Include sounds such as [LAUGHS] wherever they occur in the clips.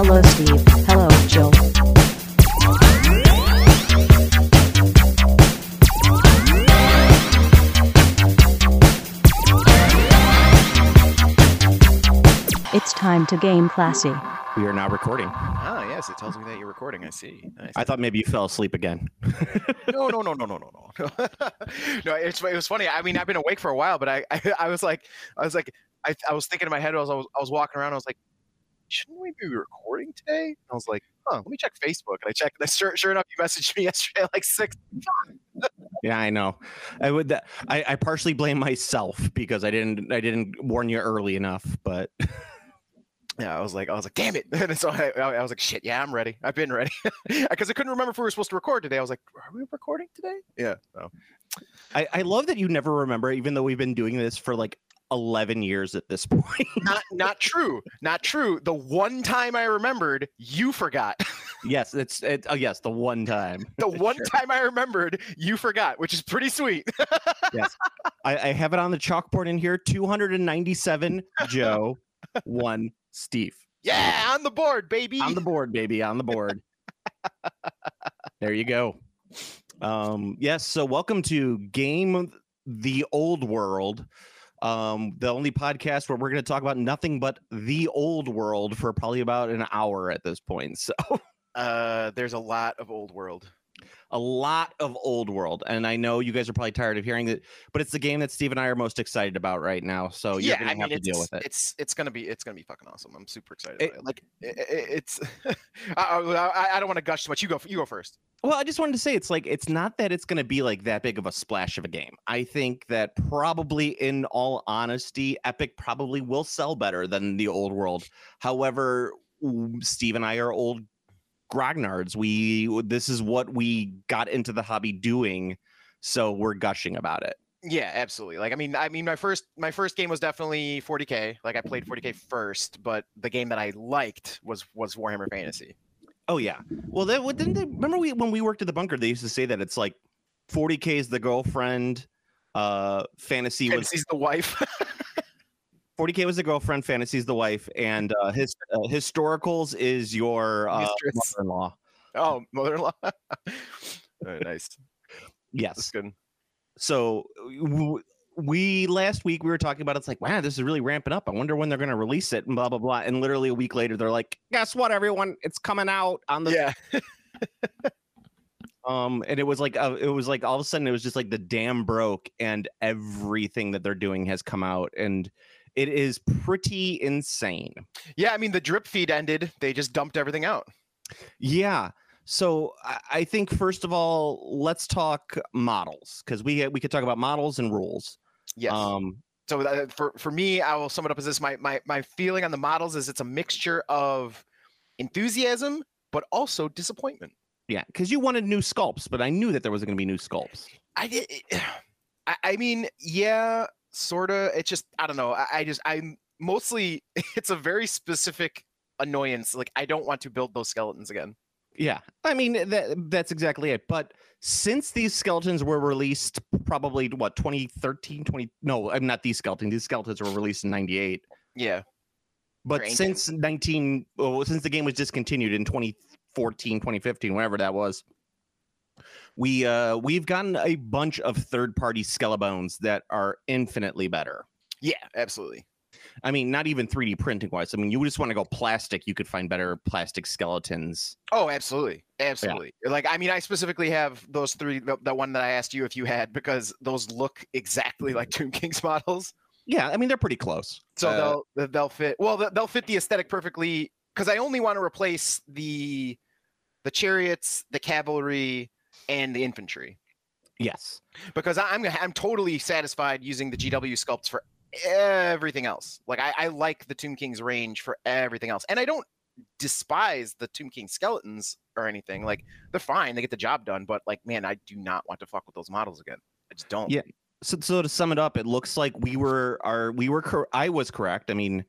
Hello, Steve. Hello, Jill. It's time to game classy. We are now recording. Ah, yes, it tells me that you're recording. I see. I see. I thought maybe you fell asleep again. [LAUGHS] no, no, no, no, no, no, no. [LAUGHS] no, it's, it was funny. I mean, I've been awake for a while, but I, I, [LAUGHS] I was like, I was like, I, I was thinking in my head, I was, I was, I was walking around, I was like, shouldn't we be recording today? And I was like, huh, let me check Facebook. And I checked, and sure, sure enough, you messaged me [LAUGHS] yesterday like six. [LAUGHS] yeah, I know. I would. That, I, I partially blame myself because I didn't. I didn't warn you early enough. But [LAUGHS] yeah, I was like, I was like, damn it. And so I, I was like, shit, yeah, I'm ready. I've been ready because I couldn't remember if we were supposed to record today. I was like, are we recording today? Yeah. So. I, I love that you never remember, even though we've been doing this for like 11 years at this [LAUGHS] point. not not true. Not true. The one time I remembered, you forgot. [LAUGHS] yes, it's it, oh yes, the one time. the [LAUGHS] one sure. time I remembered, you forgot, which is pretty sweet. yes. I, I have it on the chalkboard in here. 297 Joe, one Steve. Yeah, on the board, baby. On the board, baby. On the board. there you go. Um, yes, so welcome to Game the Old World um, the only podcast where we're going to talk about nothing but the old world for probably about an hour at this point. So, uh, there's a lot of old world. A lot of old world, and I know you guys are probably tired of hearing it, but it's the game that Steve and I are most excited about right now. So yeah, I mean, have to deal with it. It's it's gonna be it's gonna be fucking awesome. I'm super excited. It, it. Like it, it's, [LAUGHS] I, I, I don't want to gush too much. You go you go first. Well, I just wanted to say it's like it's not that it's going to be like that big of a splash of a game. I think that probably, in all honesty, Epic probably will sell better than the old world. However, Steve and I are old grognards. We this is what we got into the hobby doing, so we're gushing about it. Yeah, absolutely. Like I mean, I mean, my first my first game was definitely 40k. Like I played 40k first, but the game that I liked was was Warhammer Fantasy. Oh yeah. Well, they, didn't they remember we when we worked at the bunker? They used to say that it's like 40k is the girlfriend, uh, fantasy Fantasy's was the wife. [LAUGHS] 40k was the girlfriend, fantasy's the wife, and uh, his uh, historicals is your uh, mother-in-law. Oh, mother-in-law. [LAUGHS] Very nice. Yes. That's good. So w- we last week we were talking about it's like wow this is really ramping up i wonder when they're going to release it and blah blah blah and literally a week later they're like guess what everyone it's coming out on the yeah [LAUGHS] um and it was like uh, it was like all of a sudden it was just like the dam broke and everything that they're doing has come out and it is pretty insane yeah i mean the drip feed ended they just dumped everything out yeah so I think first of all, let's talk models because we we could talk about models and rules. Yes. Um, so uh, for for me, I will sum it up as this: my my my feeling on the models is it's a mixture of enthusiasm, but also disappointment. Yeah, because you wanted new sculpts, but I knew that there was going to be new sculpts. I did. [SIGHS] I, I mean, yeah, sort of. It's just I don't know. I, I just I'm mostly. [LAUGHS] It's a very specific annoyance. Like I don't want to build those skeletons again. Yeah, I mean that that's exactly it. But since these skeletons were released, probably what 2013, 20 no, I'm not these skeletons. These skeletons were released in '98. Yeah, but since 19, well, since the game was discontinued in 2014, 2015, whatever that was, we uh we've gotten a bunch of third party skelebones that are infinitely better. Yeah, absolutely. I mean, not even 3D printing wise. I mean, you just want to go plastic, you could find better plastic skeletons. Oh, absolutely. Absolutely. Yeah. Like, I mean, I specifically have those three, the, the, one that I asked you if you had, because those look exactly like Tomb King's [LAUGHS] models. Yeah. I mean, they're pretty close. So uh, they'll, they'll fit, well, they'll fit the aesthetic perfectly. Cause I only want to replace the, the chariots, the cavalry, and the infantry. Yes. Because I'm, I'm totally satisfied using the GW sculpts for everything else. Like I, I like the Tomb King's range for everything else, and I don't despise the Tomb King skeletons or anything. Like they're fine, they get the job done. But like, man, I do not want to fuck with those models again. I just don't. Yeah. So, so to sum it up, it looks like we were are we were cor- I was correct. I mean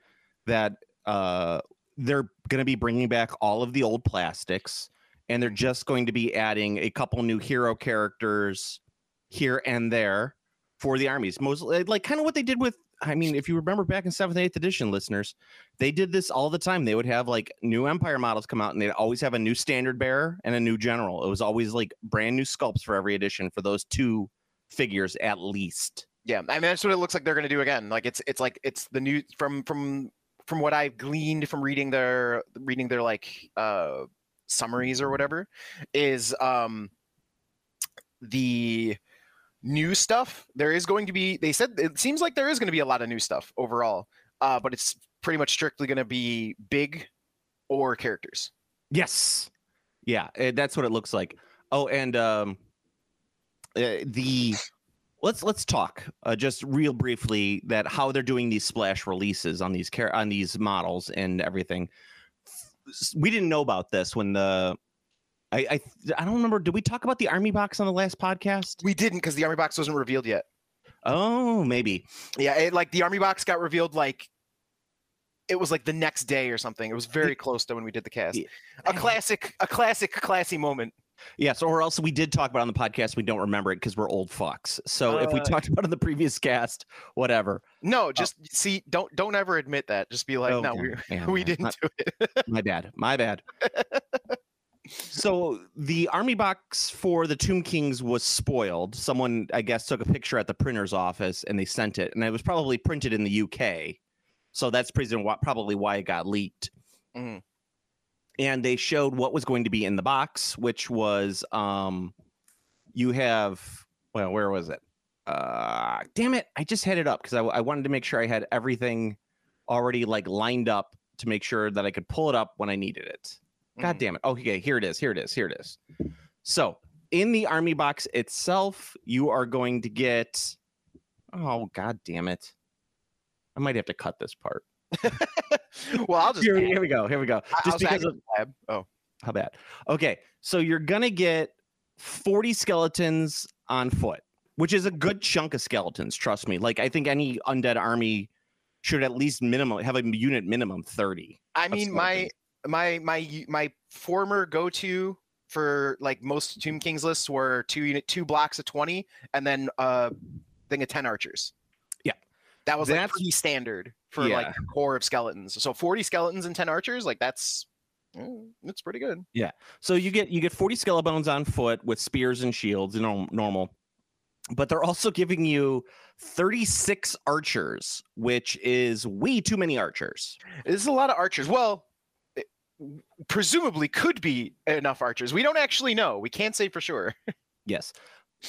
that uh they're going to be bringing back all of the old plastics and they're just going to be adding a couple new hero characters here and there for the armies Mostly like kind of what they did with I mean, if you remember back in seventh and eighth edition, listeners, they did this all the time. They would have like new Empire models come out, and they'd always have a new standard bearer and a new general. It was always like brand new sculpts for every edition for those two figures at least. Yeah, I mean that's what it looks like they're going to do again. Like it's it's like it's the new from from from what I've gleaned from reading their reading their like uh summaries or whatever is um the new stuff. There is going to be they said it seems like there is going to be a lot of new stuff overall. Uh but it's pretty much strictly going to be big or characters. Yes. Yeah, eh, that's what it looks like. Oh, and um uh, the let's let's talk uh, just real briefly that how they're doing these splash releases on these car- on these models and everything. We didn't know about this when the I I I don't remember. Did we talk about the army box on the last podcast? We didn't because the army box wasn't revealed yet. Oh, maybe. Yeah, it, like the army box got revealed like it was like the next day or something. It was very close to when we did the cast. A classic, a classic, classy moment. Yes, or else we did talk about on the podcast. We don't remember it because we're old fucks. So if we Uh, talked [LAUGHS] about it in the previous cast, whatever. No, just see, don't don't ever admit that. Just be like, no, we [LAUGHS] Yeah, we didn't do it. My bad. My bad. [LAUGHS] so the army box for the Tomb Kings was spoiled. Someone, I guess, took a picture at the printer's office and they sent it, and it was probably printed in the UK. So that's probably why it got leaked. Mhm. And they showed what was going to be in the box, which was um, you have well, where was it? Uh, damn it! I just had it up because I, I wanted to make sure I had everything already like lined up to make sure that I could pull it up when I needed it. God Mhm. damn it. Okay, here it is. Here it is. Here it is. So, in the army box itself, you are going to get Oh, god damn it. I might have to cut this part. [LAUGHS] well, I'll just. Here, here we go. Here we go. Just I'll say I because of. Oh, how bad. Okay, so you're gonna get 40 skeletons on foot, which is a good chunk of skeletons, trust me. Like I think any undead army should at least minimum have a unit minimum 30. I mean, my my my my former go-to for like most Tomb Kings lists were two unit two blocks of twenty, and then uh thing of ten archers. That was like That's- pretty standard for like Yeah. the core of skeletons. So forty skeletons and ten archers, like that's mm, that's pretty good. Yeah. So you get you get 40 skelebones on foot with spears and shields, you know, normal. But they're also giving you 36 archers, which is way too many archers. This is a lot of archers. Well. it Presumably, could be enough archers. We don't actually know. We can't say for sure. [LAUGHS] Yes.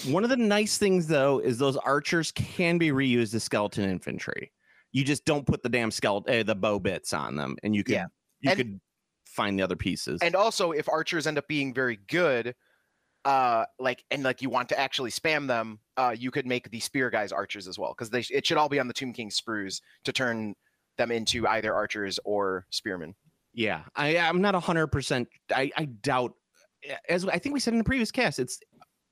One of the nice things though is those archers can be reused as skeleton infantry. You just don't put the damn skeleton uh, the bow bits on them and you could Yeah. you And- could find the other pieces. and also if archers end up being very good uh like and like you want to actually spam them uh you could make the spear guys archers as well because they it should all be on the tomb king sprues to turn them into either archers or spearmen yeah. I I'm not 100% I I doubt as I think we said in the previous cast it's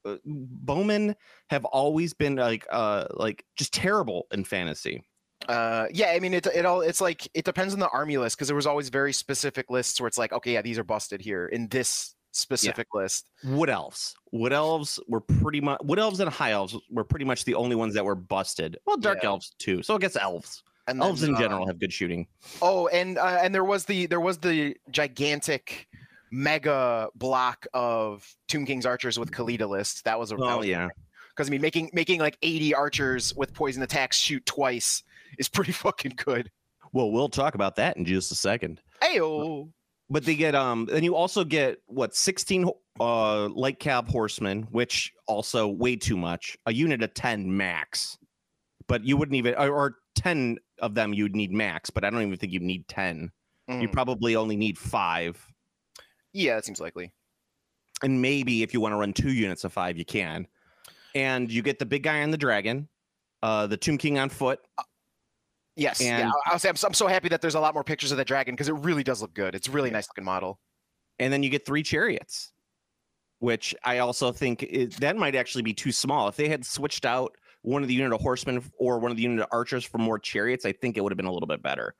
uh, bowmen have always been like uh like just terrible in fantasy. uh yeah i mean it, it all it's like it depends on the army list because there was always very specific lists where it's like okay yeah these are busted here in this specific list Wood elves. Wood elves were pretty much wood elves and high elves were pretty much the only ones that were busted. Well, dark Yeah. elves too. So I guess elves. and Elves then, in general um, have good shooting. Oh, and uh, and there was the there was the gigantic mega block of Tomb King's archers with Khalida list. That was a Oh yeah. because I mean making making like 80 archers with poison attacks shoot twice is [LAUGHS] pretty fucking good. Well, we'll talk about that in just a second. Ayo. But they get um then you also get what 16 uh light cab horsemen, which also way too much. A unit of 10 max. But you wouldn't even or, 10 of them you'd need max, but I don't even think you'd need 10. You Mm, probably only need 5. Yeah, that seems likely. And maybe if you want to run two units of 5, you can. And you get the big guy on the dragon, uh the Tomb King on foot, Yes. And- I- I'll say I'm, I'm so happy that there's a lot more pictures of the dragon because it really does look good. It's a really nice looking model. and then you get three chariots which i also think is, that might actually be too small if they had switched out one of the unit of horsemen or one of the unit of archers for more chariots i think it would have been a little bit better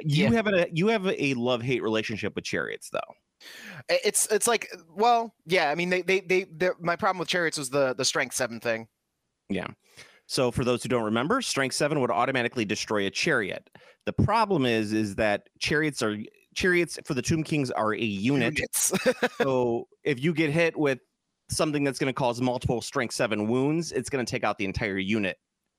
you Yeah. have a you have a love hate relationship with chariots though It's it's like well, yeah. I mean, they they they my problem with chariots was the the strength seven thing. Yeah. So for those who don't remember, strength seven would automatically destroy a chariot. The problem is, is that chariots are chariots for the Tomb Kings are a unit. [LAUGHS] So if you get hit with something that's going to cause multiple strength seven wounds, it's going to take out the entire unit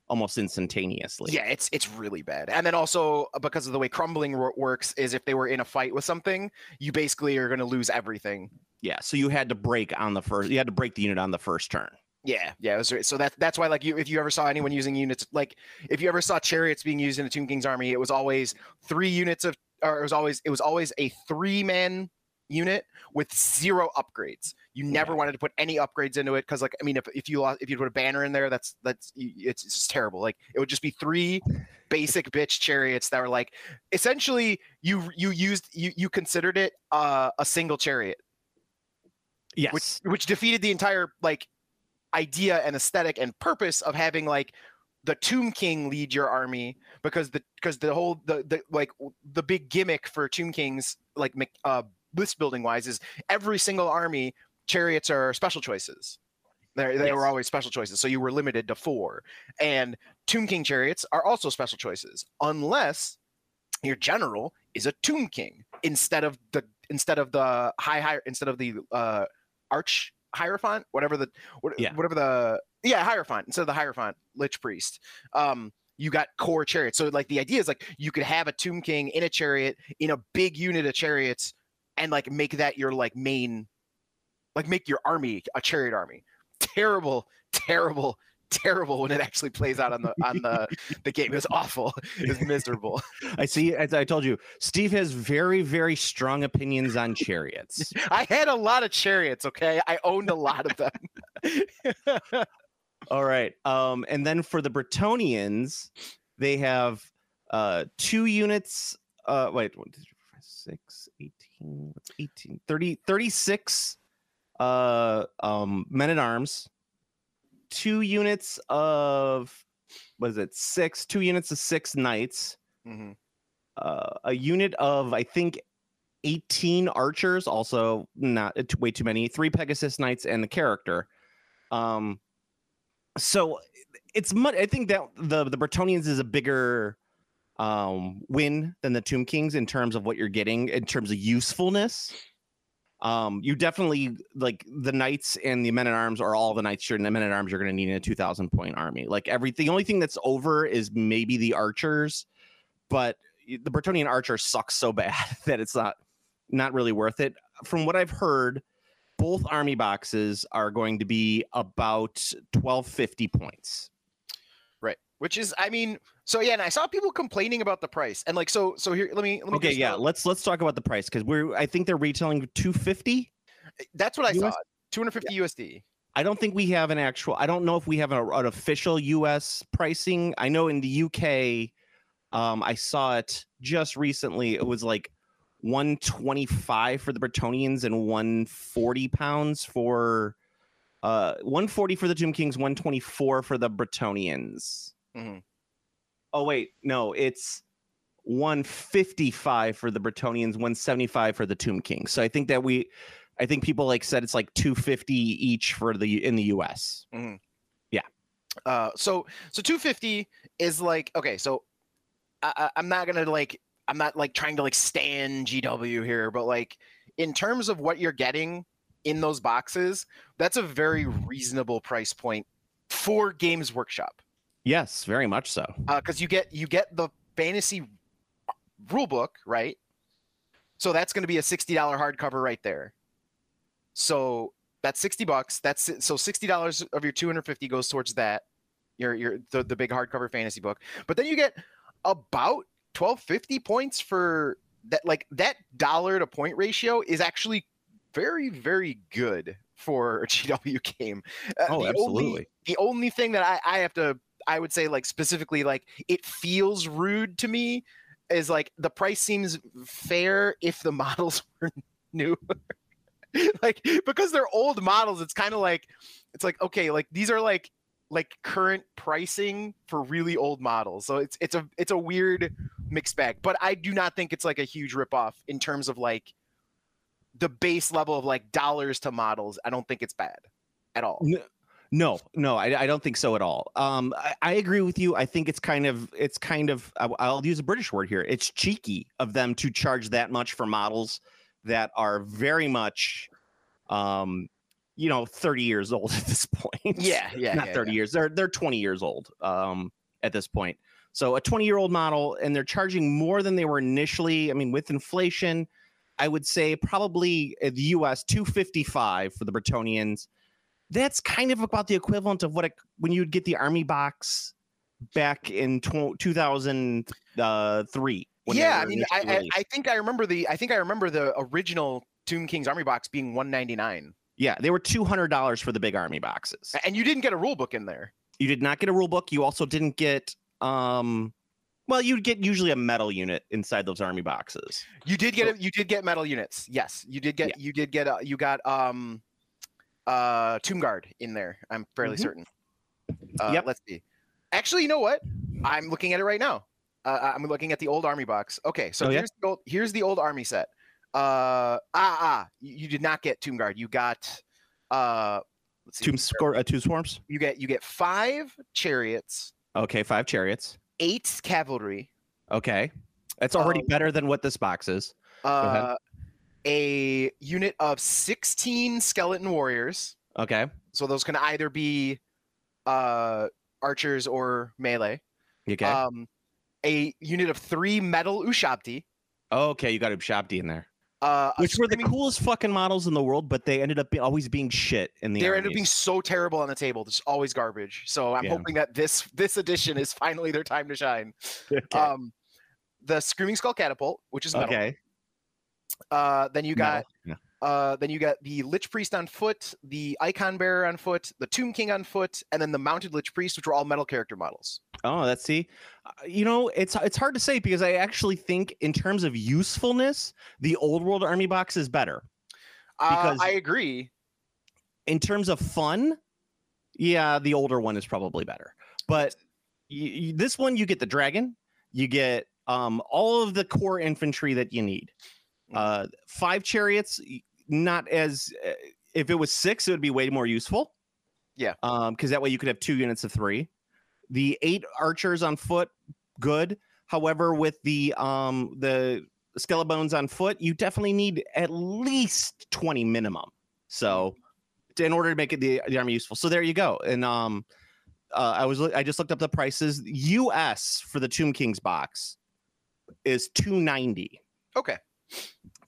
almost instantaneously. yeah, it's it's really bad. And then also uh, because of the way crumbling wor- works is if they were in a fight with something, you basically are going to lose everything. Yeah. So you had to break on the first. You had to break the unit on the first turn. Yeah, yeah. It was, so that that's why like you if you ever saw anyone using units like if you ever saw chariots being used in a Tomb King's army, it was always three units of or it was always it was always a three man unit with zero upgrades. You never Yeah. wanted to put any upgrades into it because like I mean if, if you lost, if you put a banner in there, that's that's it's, it's just terrible. Like it would just be three basic [LAUGHS] bitch chariots that were like essentially you you used you you considered it uh, a single chariot Yes. which which defeated the entire like idea and aesthetic and purpose of having like the Tomb King lead your army because the because the whole the the like the big gimmick for Tomb Kings like uh list building wise is every single army chariots are special choices. They they were always special choices, so you were limited to four. And Tomb King chariots are also special choices, unless your general is a Tomb King instead of the instead of the high high instead of the uh, Arch Hierophant, whatever the what, Yeah. whatever the yeah Hierophant instead of the Hierophant Lich Priest. Um, you got core chariots. So like the idea is like you could have a Tomb King in a chariot in a big unit of chariots and like make that your like main like make your army a chariot army. Terrible, terrible, terrible when it actually plays out on the on the [LAUGHS] the game. It's awful. It's miserable. I see. As I told you, Steve has very, very strong opinions on chariots. [LAUGHS] I had a lot of chariots, okay? I owned a lot of them. [LAUGHS] All right. Um, and then for the Bretonnians, they have uh two units. Uh, wait, one, two, three, five, six, 18, what's 18, 30, 36 uh um men at arms, two units of what is it, six, two units of six knights, Mhm. uh, a unit of I think 18 archers, also not uh, way too many, three Pegasus knights and the character. Um, so it's much. I think that the the Bretonnians is a bigger um win than the Tomb Kings in terms of what you're getting in terms of usefulness. Um, you definitely like the knights and the men at arms are all the knights you're the men at arms you're going to need in a 2000 point army. Like everything, the only thing that's over is maybe the archers, but the Bretonnian archer sucks so [LAUGHS] bad that it's not not really worth it. From what I've heard, both army boxes are going to be about 1250 points. Which is, I mean, so yeah, and I saw people complaining about the price, and like, so, so here, let me, let me. Okay, yeah, let's let's talk about the price because we're I think they're retailing 250. that's what I US saw. 250 USD. I don't think we have an actual. I don't know if we have a, an official U.S. pricing. I know in the U.K. Um, I saw it just recently. It was like 125 for the Bretonnians and 140 pounds for uh 140 for the Tomb Kings, 124 for the Bretonnians. Mhm. Oh wait, no, it's 155 for the Bretonnians, 175 for the Tomb Kings. So I think that we I think people like said it's like 250 each for the in the US. Yeah. Uh, so, so 250 is like, okay, so I, I, I'm not gonna like, I'm not like trying to like stand GW here, but like, in terms of what you're getting in those boxes, that's a very reasonable price point for Games Workshop. Yes, very much so. because you get you get the fantasy rule book right? So that's going to be a $60 hardcover right there. So that's 60 bucks. That's so $60 of your 250 goes towards that your your the, the big hardcover fantasy book. But then you get about 1250 points for that like that dollar to point ratio is actually very very good for a gw [LAUGHS] game. Uh, Oh, the absolutely. only, the only thing that I, I have to I would say like specifically like it feels rude to me is like the price seems fair if the [LAUGHS] models [LAUGHS] were new. [LAUGHS] like because they're old models, it's kind of like it's like okay, like these are like like current pricing for really old models. So it's it's a it's a weird mixed bag. But I do not think it's like a huge ripoff in terms of like the base level of like dollars to models. I don't think it's bad at all. No, no, I, I don't think so at all. Um, I, I agree with you. I think it's kind of, it's kind of, I'll use a British word here. It's cheeky of them to charge that much for models that are very much, um, you know, 30 years old [LAUGHS] at this point. Yeah, yeah, not yeah, 30 years. They're they're 20 years old um, at this point. So a 20 year old model, and they're charging more than they were initially. I mean, with inflation, I would say probably the U.S. 255 for the Bretonnians. That's kind of about the equivalent of what it, when you'd get the army box back in tw- 2003. yeah, I mean, I, I. I think I remember the I think I remember the original Tomb King's Army box being 199, yeah, they were $200 for the big army boxes. and you didn't get a rule book in there. You did not get a rule book. You also didn't get um well, you'd get usually a metal unit inside those army boxes. You did get So- You did get metal units. Yes, you did get. Yeah. You did get. Uh, you got um, uh, Tomb Guard in there. I'm fairly Mhm. certain. Uh, Yep. Let's see. Actually, you know what? I'm looking at it right now. Uh, I'm looking at the old army box. Okay, so Oh, yeah? here's the old. Here's the old army set. Uh, ah, ah. You, did not get Tomb Guard. You got. Uh, let's see. Tomb score uh, two swarms. You get. You get five chariots, Okay, five chariots. eight cavalry. Okay. That's already Um, better than what this box is. ahead. Uh, a unit of 16 skeleton warriors. Okay. So those can either be uh, archers or melee. Okay. Um, a unit of three metal Ushabti. okay, you got Ushabti in there. Uh, Which were the coolest fucking models in the world, but they ended up be, always being shit in the They ended up being so terrible on the table. Just always garbage. So I'm Yeah. hoping that this this edition is [LAUGHS] finally their time to shine. [LAUGHS] Okay. Um, the screaming skull catapult, which is metal. okay. Uh, then you got Metal. Yeah. uh, then you got the lich priest on foot, the icon bearer on foot, the tomb king on foot, and then the mounted lich priest, which were all metal character models. Oh, that's see. Uh, You know, it's it's hard to say because I actually think in terms of usefulness, the old world army box is better. Uh, Because- I agree. in terms of fun, yeah, the older one is probably better. But this one, you get the dragon, you get um, all of the core infantry that you need. Mhm. Uh, five chariots, not as uh, if it was six, it would be way more useful. Yeah. Um, because that way you could have two units of three. The eight archers on foot, good. However, with the um the skelebones on foot, you definitely need at least 20 minimum. So to- in order to make it the, the army useful. So there you go. And um uh, I was I just looked up the prices. US for the Tomb Kings box is 290. Okay.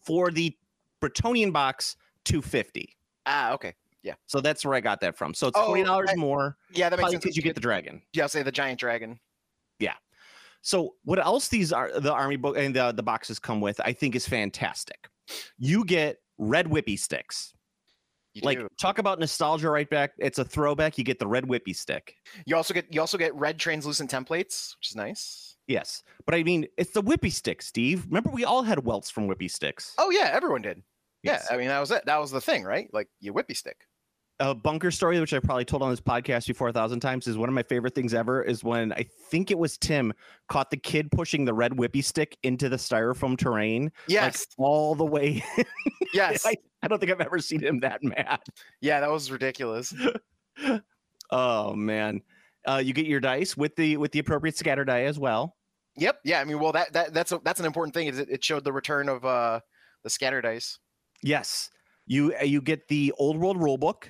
For the Bretonnian box 250. Ah, okay. Yeah. So that's where I got that from. So it's Oh, $20 I- more Yeah, that makes sense. because you get the dragon. yeah, I'll say the giant dragon. Yeah. So what else these are the army book and the, the boxes come with, I think is fantastic. You get red whippy sticks. You like do. talk about nostalgia right back. It's a throwback. You get the red whippy stick. you also get you also get red translucent templates, which is nice. Yes. But I mean, it's the whippy stick, Steve. Remember we all had welts from whippy sticks. Oh yeah, everyone did. Yes. Yeah, I mean that was it. That was the thing, right? Like you whippy stick. a bunker story which I've probably told on this podcast before a thousand times is one of my favorite things ever is when I think it was Tim caught the kid pushing the red whippy stick into the styrofoam terrain like, Yes, all the way. [LAUGHS] yes, I, I don't think I've ever seen him that mad. yeah. That was ridiculous. [LAUGHS] Oh man. Uh, you get your dice with the with the appropriate scatter die as well. Yep. Yeah. I mean, well, that that that's a, that's an important thing. Is it, it showed the return of uh the scatter dice. Yes. You uh, you get the old world rulebook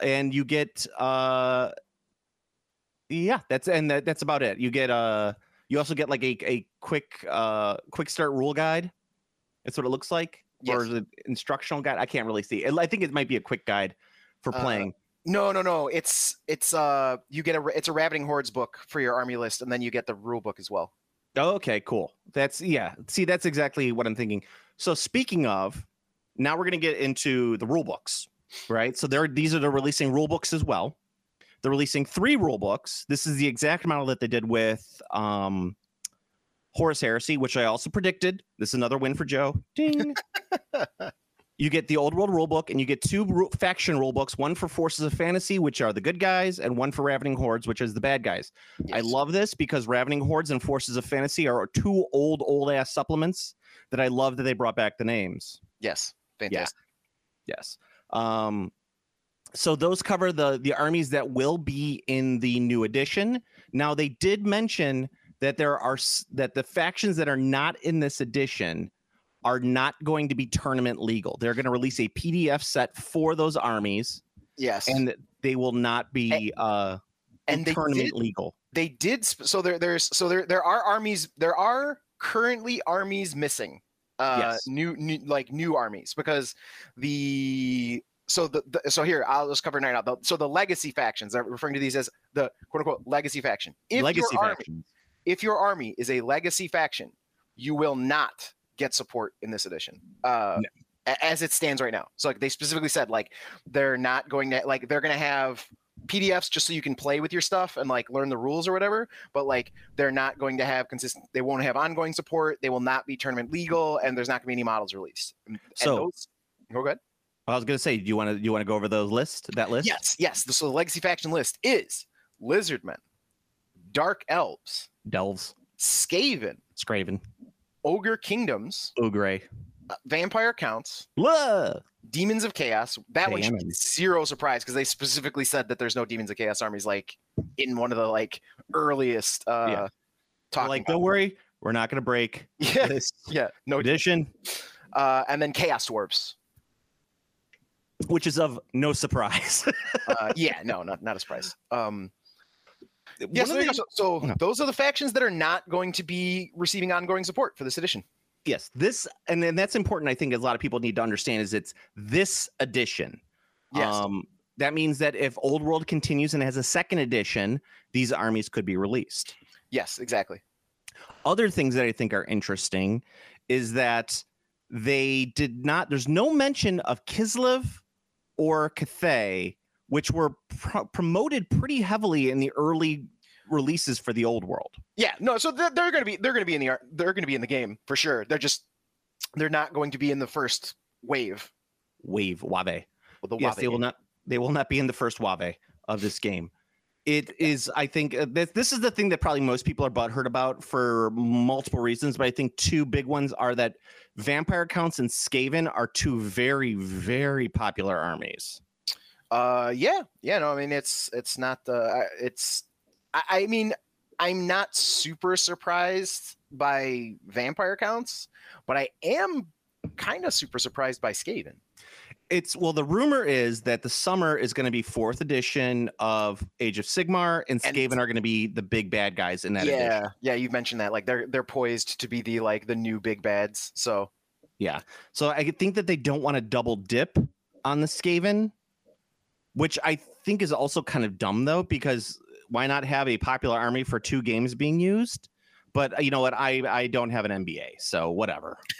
and you get uh yeah, that's and that, that's about it. You get uh you also get like a, a quick uh quick start rule guide. That's what it looks like. Or Yes. is it instructional guide? I can't really see. I think it might be a quick guide for Uh, playing. No, no, no. It's it's uh you get a it's a Ravaging Hordes book for your army list, and then you get the rule book as well. Oh, okay, cool. That's yeah. See, that's exactly what I'm thinking. So speaking of, now we're gonna get into the rule books, right? So they're these are the releasing rule books as well. They're releasing three rule books. This is the exact model that they did with um Horus Heresy, which I also predicted. This is another win for Joe. Ding. [LAUGHS] you get the old world rule book, and you get two ru- faction rulebooks one for Forces of Fantasy, which are the good guys, and one for Ravening Hordes, which is the bad guys. I love this because Ravening Hordes and Forces of Fantasy are two old, old ass supplements that I love that they brought back the names. Yes, fantastic. Yes. Um, so those cover the the armies that will be in the new edition. Now they did mention that there are that the factions that are not in this edition are not going to be tournament legal. They're going to release a PDF set for those armies, Yes, and they will not be uh, and tournament did, legal. they did so there there's so there there are armies there are currently armies missing uh Yes. new, new like new armies because the so the, the so here i'll just cover it right now The- so the legacy factions i'm referring to these as the quote unquote legacy faction if Legacy your army, factions. if your army is a legacy faction you will not get support in this edition uh as it stands right now so like they specifically said like they're not going to like they're going to have PDFs just so you can play with your stuff and like learn the rules or whatever. But like they're not going to have consistent. They won't have ongoing support. They will not be tournament legal, and there's not going to be any models released. And So- those, go ahead. I was going to say, do you want to you want to go over those list that list? Yes, yes. So the legacy faction list is Lizardmen, Dark Elves, Delves, Skaven, Scraven, Ogre Kingdoms, Ogre, uh, Vampire Counts, Blah! Demons of Chaos. That one should be zero surprise because they specifically said that there's no Demons of Chaos armies like in one of the like earliest uh Yeah. talking like, don't worry, we're not going to break [LAUGHS] Yeah, this yeah, no. edition, Uh, and then Chaos Dwarves. which is of no surprise. [LAUGHS] Uh, yeah, no, not not a surprise. Um, One yeah, so, there you go. the- so No. those are the factions that are not going to be receiving ongoing support for this edition. yes, this and then that's important. I think a lot of people need to understand is it's this edition. Yes. Um, that means that if Old World continues and has a second edition, these armies could be released. yes, exactly. Other things that I think are interesting is that they did not. There's no mention of Kislev or Cathay, which were pro- promoted pretty heavily in the early releases for the Old World. Yeah, no. So they're, they're going to be they're going to be in the they're going to be in the game for sure. They're just they're not going to be in the first wave. Wave Wave. of The yes, Wabe they will not. They will not be in the first Wave of this game. It is, I think, uh, this, this is the thing that probably most people are butthurt about for multiple reasons. But I think two big ones are that Vampire Counts and Skaven are two very, very popular armies. Uh, yeah, yeah. No, I mean it's it's not the uh, it's. I, I mean, I'm not super surprised by vampire counts, but I am kind of super surprised by Skaven. It's well, the rumor is that the summer is going to be fourth edition of Age of Sigmar, and And- Skaven are going to be the big bad guys in that edition. yeah, yeah. You mentioned that like they're they're poised to be the like the new big bads. So Yeah. So I think that they don't want to double dip on the Skaven, which I think is also kind of dumb though, because why not have a popular army for two games being used? But uh, you know what? I I don't have an MBA, so whatever. [LAUGHS]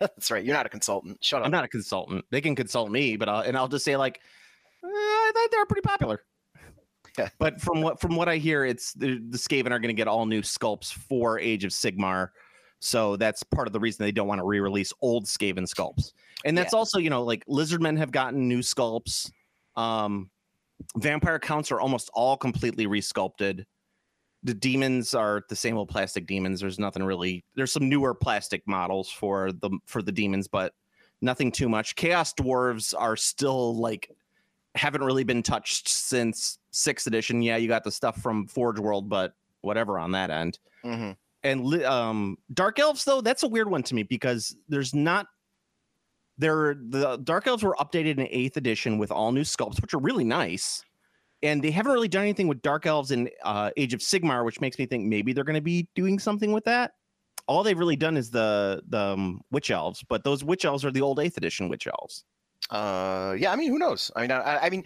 that's right. You're not a consultant. Shut up. I'm not a consultant. They can consult me, but I'll, and I'll just say like, "Eh, I think they're pretty popular. Yeah. But from what from what I hear, it's the, the Skaven are going to get all new sculpts for Age of Sigmar, so that's part of the reason they don't want to re-release old Skaven sculpts. And that's also you know like Lizardmen have gotten new sculpts. Um, vampire counts are almost all completely resculpted. The demons are the same old plastic demons. There's nothing really. There's some newer plastic models for the for the demons, but nothing too much. Chaos dwarves are still like haven't really been touched since sixth edition. Yeah, you got the stuff from Forge World, but whatever on that end. Mhm. And um, dark elves though, that's a weird one to me because there's not. There, the dark elves were updated in eighth edition with all new sculpts, which are really nice. And they haven't really done anything with dark elves in uh, Age of Sigmar, which makes me think maybe they're going to be doing something with that. All they've really done is the the um, witch elves, but those witch elves are the old eighth edition witch elves. Uh, yeah. I mean, who knows? I mean, I, I mean,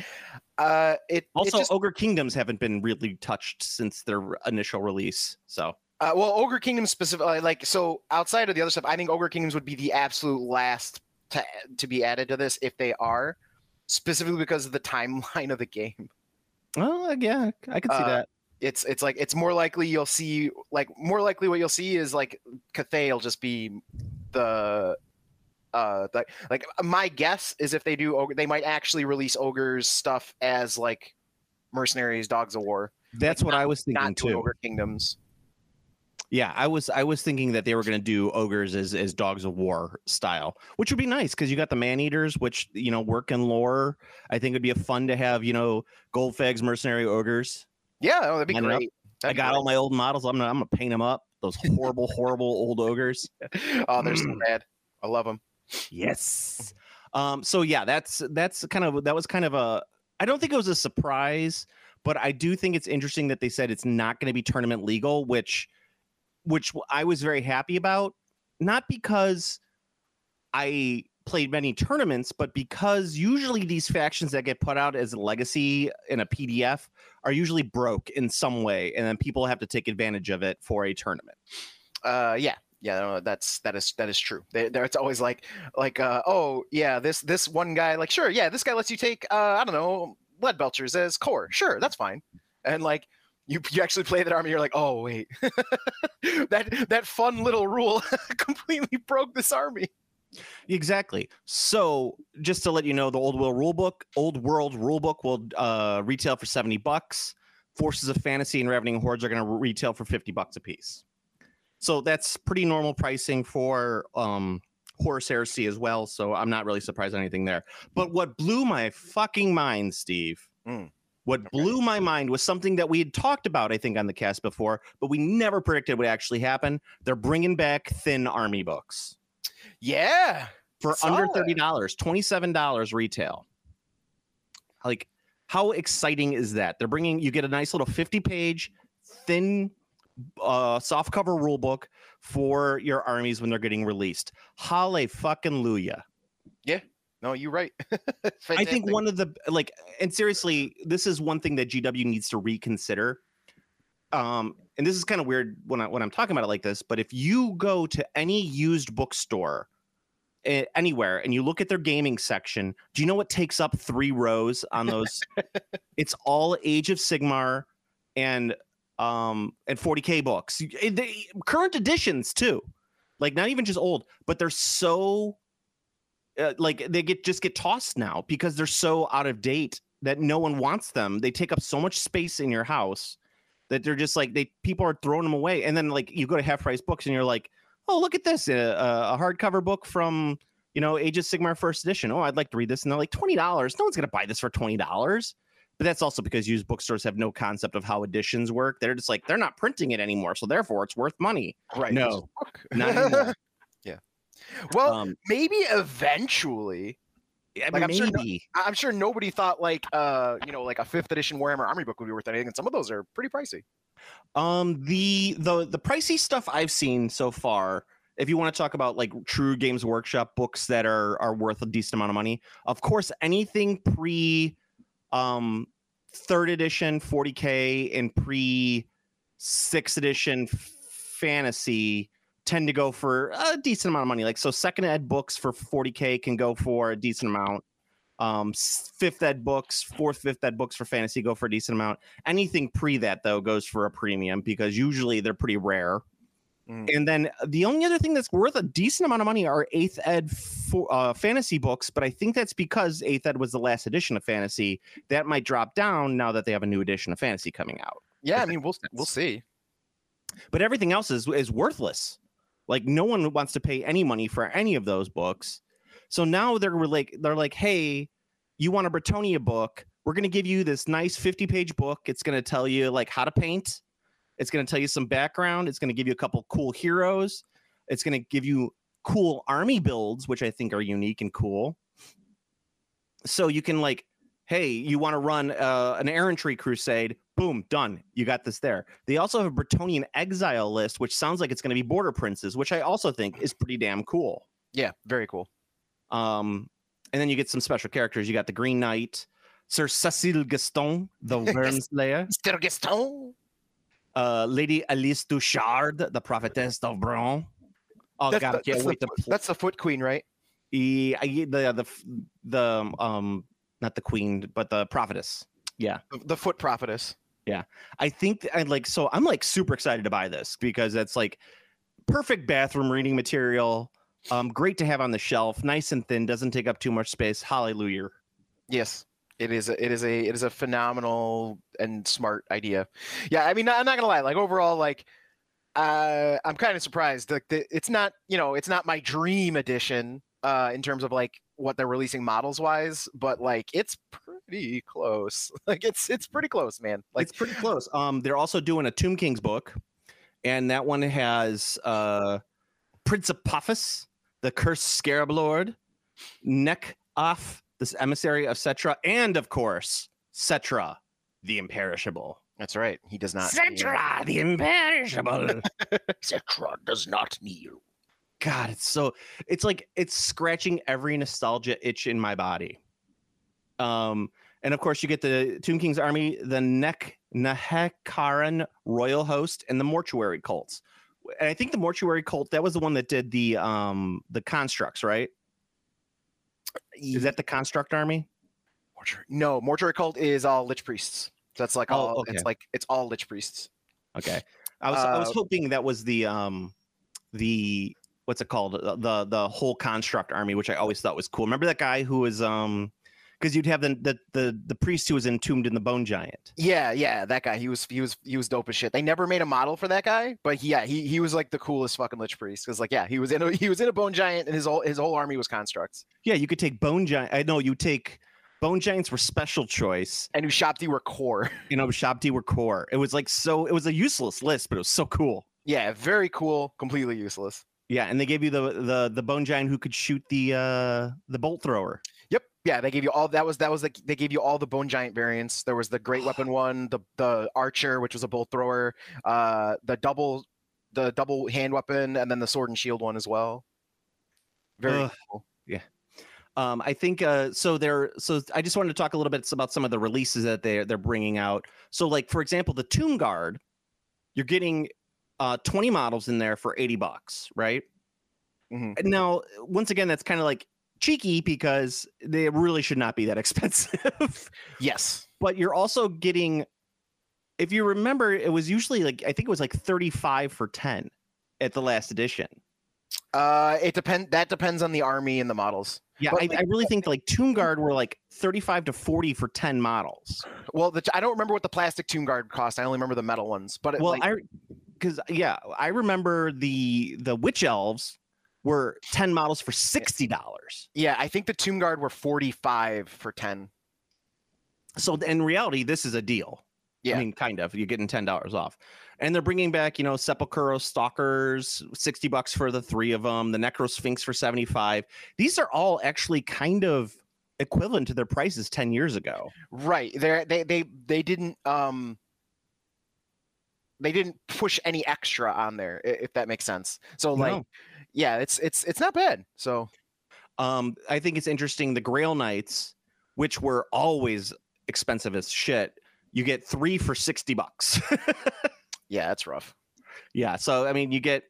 uh, it it Also, just- Ogre Kingdoms haven't been really touched since their initial release. So Uh, well, Ogre Kingdoms specifically, like so, outside of the other stuff, I think Ogre Kingdoms would be the absolute last to to be added to this if they are, specifically because of the [LAUGHS] timeline of the game. Oh yeah, I could see Uh, that. It's it's like it's more likely you'll see like more likely what you'll see is like Cathay will just be the uh the, like my guess is if they do ogre they might actually release ogres stuff as like mercenaries dogs of war That's what I was thinking not to too. ogre kingdoms Yeah, I was I was thinking that they were going to do ogres as as dogs of war style, which would be nice because you got the man eaters, which you know work in lore. I think it'd be a fun to have you know Golgfag's mercenary ogres. Yeah, oh, that'd be Line great. I That'd be got all my old models. I'm gonna I'm gonna paint them up. Those horrible horrible old ogres. [LAUGHS] Oh, they're so bad. I love them. Yes. Um. So yeah, that's that's kind of that was kind of a. I don't think it was a surprise, but I do think it's interesting that they said it's not going to be tournament legal, which, which I was very happy about. Not because I played many tournaments, but because usually these factions that get put out as a legacy in a PDF are usually broke in some way, and then people have to take advantage of it for a tournament. Uh, yeah, yeah, no, that's that is that is true. There, it's always like like uh, oh yeah, this this one guy like sure yeah, this guy lets you take uh, I don't know Leadbelchers as core. Sure, that's fine. And like you you actually play that army, you're like oh wait, [LAUGHS] that that fun little rule [LAUGHS] completely broke this army. Exactly. So, just to let you know, the old world rulebook, old world rulebook will uh, retail for seventy bucks. Forces of Fantasy and Ravening Hordes are going to retail for fifty bucks a piece. So that's pretty normal pricing for um, Horus Heresy as well. So I'm not really surprised at anything there. But what blew my fucking mind, Steve, Mm. What blew my mind was something that we had talked about, I think, on the cast before, but we never predicted would actually happen. They're bringing back thin army books Yeah, for under thirty dollars, twenty seven dollars retail. Like, how exciting is that? They're bringing you get a nice little fifty page thin uh soft cover rule book for your armies when they're getting released. Halle fucking luya. No, you're right. [LAUGHS] I think one of the like, and seriously, this is one thing that GW needs to reconsider. Um, and this is kind of weird when I when I'm talking about it like this, but if you go to any used bookstore eh, anywhere and you look at their gaming section, do you know what takes up three rows on those? [LAUGHS] it's all Age of Sigmar and um and 40k books, eh, they- current editions too. Like not even just old, but they're so uh, like they get just get tossed now because they're so out of date that no one wants them. They take up so much space in your house that they're just like they people are throwing them away. And then like you go to half price books and you're like, oh look at this, a, a hardcover book from you know Age of Sigmar first edition. Oh, I'd like to read this, and they're like twenty dollars. No one's gonna buy this for twenty dollars. But that's also because used bookstores have no concept of how editions work. They're just like they're not printing it anymore, so therefore it's worth money. right. No, not anymore. Well, um, maybe eventually. I like, I'm sure no- maybe. I'm sure nobody thought like uh you know like a fifth edition Warhammer Army book would be worth anything, and some of those are pretty pricey. Um, the the the pricey stuff I've seen so far. If you want to talk about like true Games Workshop books that are are worth a decent amount of money, of course, anything pre um third edition 40k and pre sixth edition fantasy tend to go for a decent amount of money. Like so, second ed books for 40k can go for a decent amount. Um, fifth ed books, fourth, fifth ed books for fantasy go for a decent amount. Anything pre that though goes for a premium because usually they're pretty rare. Mm. And then the only other thing that's worth a decent amount of money are eighth ed for, uh, fantasy books, but I think that's because eighth ed was the last edition of fantasy. That might drop down now that they have a new edition of fantasy coming out. Yeah, I mean we'll we'll see. But everything else is is worthless. Like no one wants to pay any money for any of those books. So now they're like they're like, hey, you want a Bretonnia book? We're gonna give you this nice 50 page book. It's gonna tell you like how to paint. It's gonna tell you some background. It's gonna give you a couple cool heroes. It's gonna give you cool army builds, which I think are unique and cool. So you can like, hey, you want to run uh, an errantry crusade? Boom, done. You got this there. They also have a Bretonnian exile list, which sounds like it's going to be border princes, which I also think is pretty damn cool. Yeah, very cool. Um, and then you get some special characters. You got the Green Knight, Sir Cecil Gastonne, the [LAUGHS] Wyrmslayer, Mr. Gastonne. uh, Lady Alice Duchard, the Prophetess of Bron. Oh That's God, the- I can't that's wait the, That's the Foot Queen, right? Yeah, I the the the um not the queen, but the prophetess. The, the Foot Prophetess. Yeah, I think I like so I'm like super excited to buy this because it's like perfect bathroom reading material. Um, great to have on the shelf, nice and thin, doesn't take up too much space. Hallelujah. Yes, it is. A, it is a. It is a phenomenal and smart idea. Yeah, I mean, I'm not gonna lie. Like overall, like uh, I'm kind of surprised. Like the, it's not, you know, it's not my dream edition uh, in terms of like what they're releasing models wise, but like it's pretty close. [LAUGHS] Like it's it's pretty close, man. Like it's pretty close. Um, they're also doing a Tomb Kings book, and that one has uh, Prince Apophas, the cursed Scarab Lord, Neck Off, this emissary of Settra, and of course Settra, the imperishable. that's right. He does not. Settra, the imperishable. [LAUGHS] Settra does not kneel. God, it's so it's like it's scratching every nostalgia itch in my body. Um, and of course you get the Tomb King's army, the Neck Nehekharan royal host, and the mortuary cults. And I think the mortuary cult that was the one that did the um the constructs, right? Is that the construct army? Mortuary. No, mortuary cult is all lich priests. So that's like Oh, all. okay. It's like it's all lich priests. Okay. I was I was Uh, hoping that was the um the what's it called the the, whole construct army, which I always thought was cool. Remember that guy who was um because you'd have the, the the the priest who was entombed in the bone giant. Yeah, yeah, that guy. He was he was he was dope as shit. They never made a model for that guy, but he, yeah, he he was like the coolest fucking lich priest. Cause like yeah, he was in a [LAUGHS] he was in a bone giant, and his whole his whole army was constructs. Yeah, you could take bone giant. I know you take bone giants were special choice. And Ushabti were core. [LAUGHS] You know, Shabti were core. It was like so. It was a useless list, but it was so cool. yeah, very cool. Completely useless. Yeah, and they gave you the the the bone giant who could shoot the uh the bolt thrower. Yep. Yeah, they gave you all that was that was the they gave you all the bone giant variants. There was the great weapon [GASPS] one, the the archer, which was a bolt thrower, uh the double the double hand weapon, and then the sword and shield one as well. Very Ugh. cool. Yeah. Um, I think uh, so. There, so I just wanted to talk a little bit about some of the releases that they they're bringing out. So, like for example, the Tomb Guard, you're getting uh 20 models in there for 80 bucks, right? Mhm. Now, once again, that's kind of like cheeky because they really should not be that [LAUGHS] expensive. Yes. but you're also getting, if you remember, it was usually like I think it was like 35 for 10 at the last edition. Uh it depend that depends on the army and the models. Yeah, I, like- I really think like Tomb Guard were like 35 to 40 for 10 models. Well, the, I don't remember what the plastic tomb guard cost. I only remember the metal ones. But it, Well, like, I because yeah, I remember the the witch elves were 10 models for $60. yeah, I think the tomb guard were 45 for 10. So in reality, this is a deal. Yeah. I mean, kind of. You're getting ten dollars off, and they're bringing back, you know, Sepulchral Stalkers, sixty bucks for the three of them. The Necro Sphinx for seventy five. These are all actually kind of equivalent to their prices ten years ago. Right. They they they they didn't um they didn't push any extra on there if that makes sense. So like No. yeah, it's it's it's not bad. So Um, I think it's interesting. The Grail Knights, which were always expensive as shit, you get three for sixty bucks. [LAUGHS] yeah, that's rough. yeah. So I mean, you get.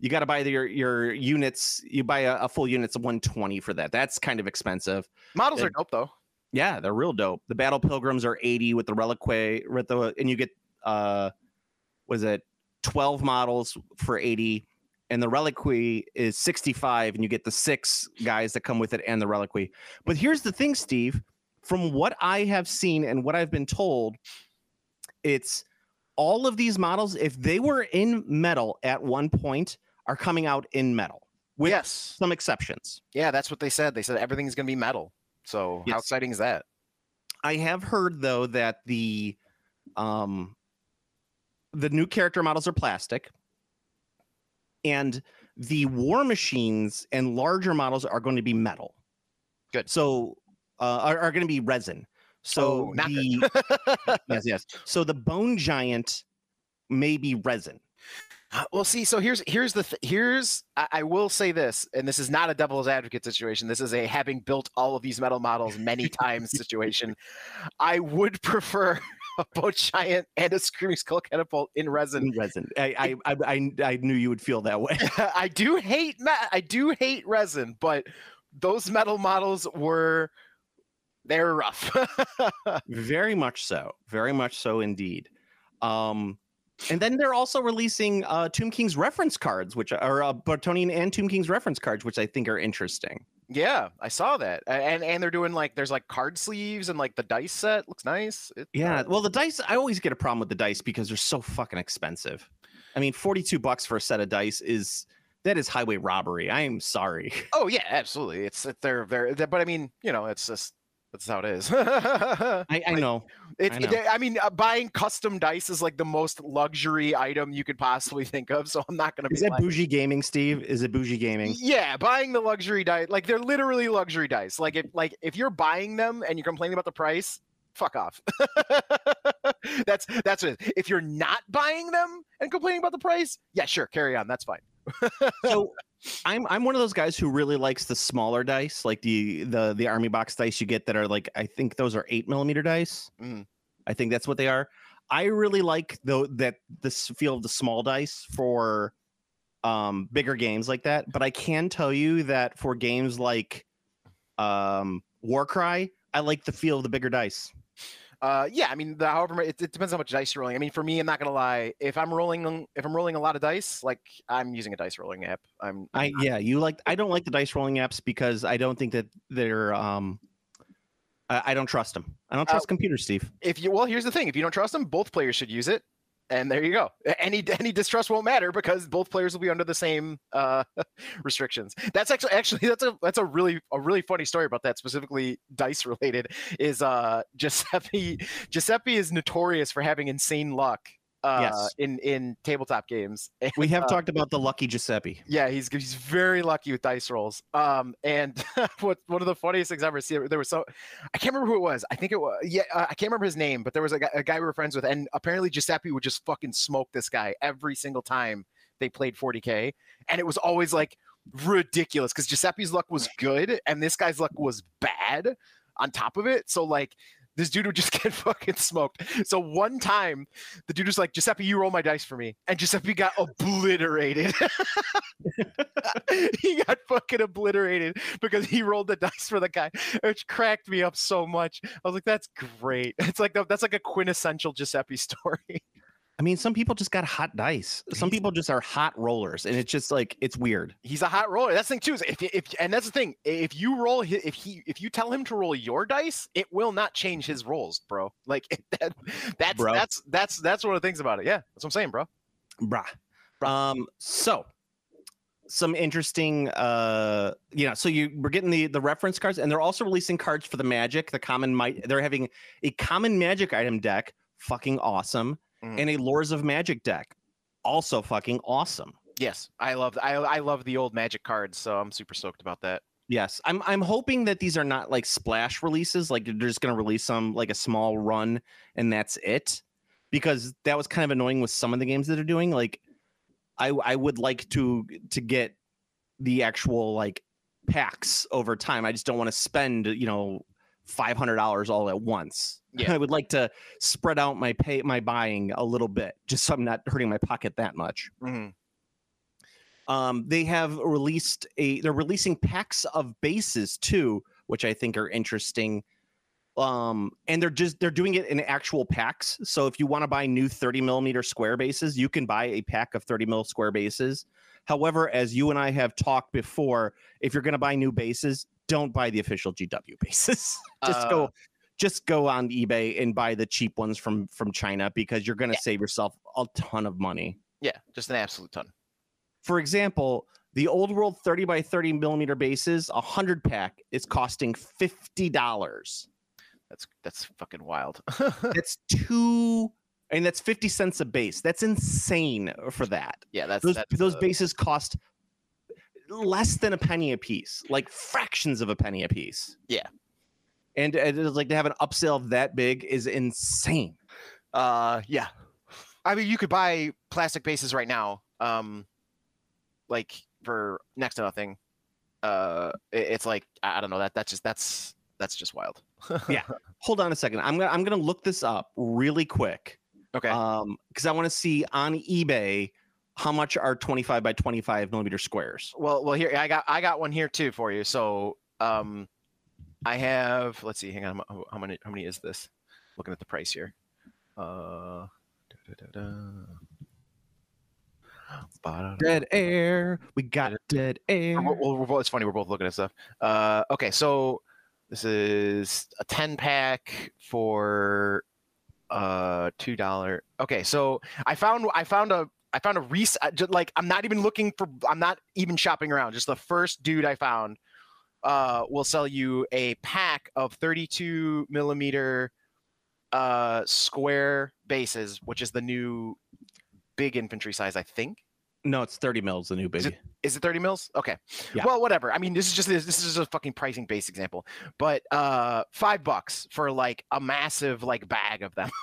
You got to buy the, your your units. You buy a, a full unit's of one twenty for that. That's kind of expensive. Models are dope though. Yeah, they're real dope. The battle pilgrims are 80 with the reliquary with the and you get uh was it 12 models for 80 and the reliquary is 65 and you get the six guys that come with it and the reliquary. But here's the thing, Steve, from what I have seen and what I've been told, it's all of these models if they were in metal at one point are coming out in metal with yes. some exceptions. Yeah, that's what they said. They said everything's gonna be metal. So how exciting is that? I have heard though that the um the new character models are plastic and the war machines and larger models are going to be metal. Good. So uh are, are going to be resin. So Oh, not the [LAUGHS] [LAUGHS] yes, yes. So the bone giant may be resin. Uh, Well, see, so here's here's the th- here's I, I will say this, and this is not a devil's advocate situation. This is a having built all of these metal models many [LAUGHS] times situation. I would prefer [LAUGHS] a bone giant and a screaming skull catapult in resin. Resin. I I, I I knew you would feel that way. [LAUGHS] I do hate I do hate resin, but those metal models were they're rough. [LAUGHS] Very much so. Very much so indeed. Um, and then they're also releasing uh, Tomb King's reference cards, which are uh, Bretonnian and Tomb King's reference cards, which I think are interesting. Yeah, I saw that, and and they're doing like there's like card sleeves and like the dice set looks nice. It, Yeah. uh, Well, the dice, I always get a problem with the dice because they're so fucking expensive. I mean, 42 bucks for a set of dice is that is highway robbery. I am sorry. Oh yeah, absolutely. It's it- they're they're but I mean, you know, it's just that's how it is. [LAUGHS] I, I know. It, I I, know. I mean, uh, buying custom dice is like the most luxury item you could possibly think of. So I'm not gonna Is be that like, bougie gaming, Steve? Is it bougie gaming? yeah, buying the luxury dice, like they're literally luxury dice. Like if like if you're buying them and you're complaining about the price, fuck off. [LAUGHS] that's that's it. If you're not buying them and complaining about the price, yeah, sure, carry on. That's fine. so [LAUGHS] I'm I'm one of those guys who really likes the smaller dice, like the the the army box dice you get that are like I think those are eight millimeter dice. Mhm. I think that's what they are. I really like though that this feel of the small dice for um bigger games like that. But I can tell you that for games like um Warcry, I like the feel of the bigger dice. Uh, yeah, I mean, the, however, it, it depends how much dice you're rolling. I mean, for me, I'm not gonna lie. If I'm rolling, if I'm rolling a lot of dice, like I'm using a dice rolling app. I'm, I yeah, you like I don't like the dice rolling apps because I don't think that they're um I, I don't trust them. I don't Uh, trust computers, Steve. if you well, here's the thing: if you don't trust them, both players should use it, and there you go. Any any distrust won't matter because both players will be under the same uh, [LAUGHS] restrictions. That's actually actually that's a that's a really a really funny story about that specifically dice related. Is uh [LAUGHS] Giuseppe Giuseppe is notorious for having insane luck. Uh, Yes. in in tabletop games. [LAUGHS] We have uh, talked about the lucky Giuseppe. Yeah, he's he's very lucky with dice rolls. Um, and [LAUGHS] what one of the funniest things I ever see there was so I can't remember who it was. I think it was yeah, uh, I can't remember his name, but there was a guy, a guy we were friends with, and apparently Giuseppe would just fucking smoke this guy every single time they played 40k, and it was always like ridiculous because Giuseppe's luck was good and this guy's luck was bad on top of it. So like. This dude would just [LAUGHS] get fucking smoked. So one time, the dude was like, Giuseppe, you roll my dice for me. And Giuseppe got obliterated. [LAUGHS] he got fucking obliterated because he rolled the dice for the guy, which cracked me up so much. I was like, "That's great." [LAUGHS] It's like that's like a quintessential Giuseppe story. I mean, some people just got hot dice. Some people just are hot rollers, and it's just like it's weird. He's a hot roller. That's the thing too. Is if, if and that's the thing. If you roll, if he, if you tell him to roll your dice, it will not change his rolls, bro. [LAUGHS] Like [LAUGHS] that, that's Bro. that's that's that's one of the things about it. Yeah, that's what I'm saying, bro. Brah. Um, so some interesting uh you know so you we're getting the the reference cards and they're also releasing cards for the magic the common might they're having a common magic item deck fucking awesome Mhm. and a lores of magic deck also fucking awesome Yes, I love I I love the old Magic cards, so I'm super stoked about that. yes i'm i'm hoping that these are not like splash releases like they're just going to release some like a small run and that's it because that was kind of annoying with some of the games that they're doing like i i would like to to get the actual like packs over time i just don't want to spend you know $500 all at once Yeah. i would like to spread out my pay my buying a little bit just so i'm not hurting my pocket that much Mhm. um, they have released a they're releasing packs of bases too, which I think are interesting. Um, and they're just they're doing it in actual packs. So if you want to buy new 30 millimeter square bases, you can buy a pack of 30 mil square bases. However, as you and I have talked before, if you're gonna buy new bases, don't buy the official GW bases. [LAUGHS] just Uh, go just go on eBay and buy the cheap ones from from China because you're gonna Yeah. save yourself a ton of money Yeah, just an absolute ton. for example, the old world 30 by 30 millimeter bases, a hundred pack is costing fifty dollars. That's that's fucking wild. [LAUGHS] That's two, and that's 50 cents a base. That's insane for that. yeah, that's Those that's, those bases cost less than a penny a piece, like fractions of a penny a piece. Yeah. And it is like to have an upsell that big is insane. Uh, yeah. I mean, you could buy plastic bases right now, um, like for next to nothing. Uh, it- it's like I I don't know that that's just that's that's just wild. [LAUGHS] Yeah. Hold on a second. I'm gonna I'm gonna look this up really quick. Okay. um because i want to see on ebay how much are 25 by 25 millimeter squares well, well, here I got I got one here too for you. So, um, I have. Let's see. Hang on. How, how many? How many is this? Looking at the price here. Uh. da-da-da-da. Dead air we got dead air We're, we're, we're both, it's funny. We're both looking at stuff. Uh, okay, so this is a ten pack for uh two dollar. Okay, so I found I found a I found a ju- like I'm not even looking for I'm not even shopping around. Just the first dude I found uh will sell you a pack of 32 millimeter uh square bases, which is the new big infantry size, I think. No, it's 30 mils, the new big. Is it 30 mils? Okay. Yeah. Well, whatever. I mean, this is just this, this is just a fucking pricing base example. But uh five bucks for like a massive like bag of them. [LAUGHS]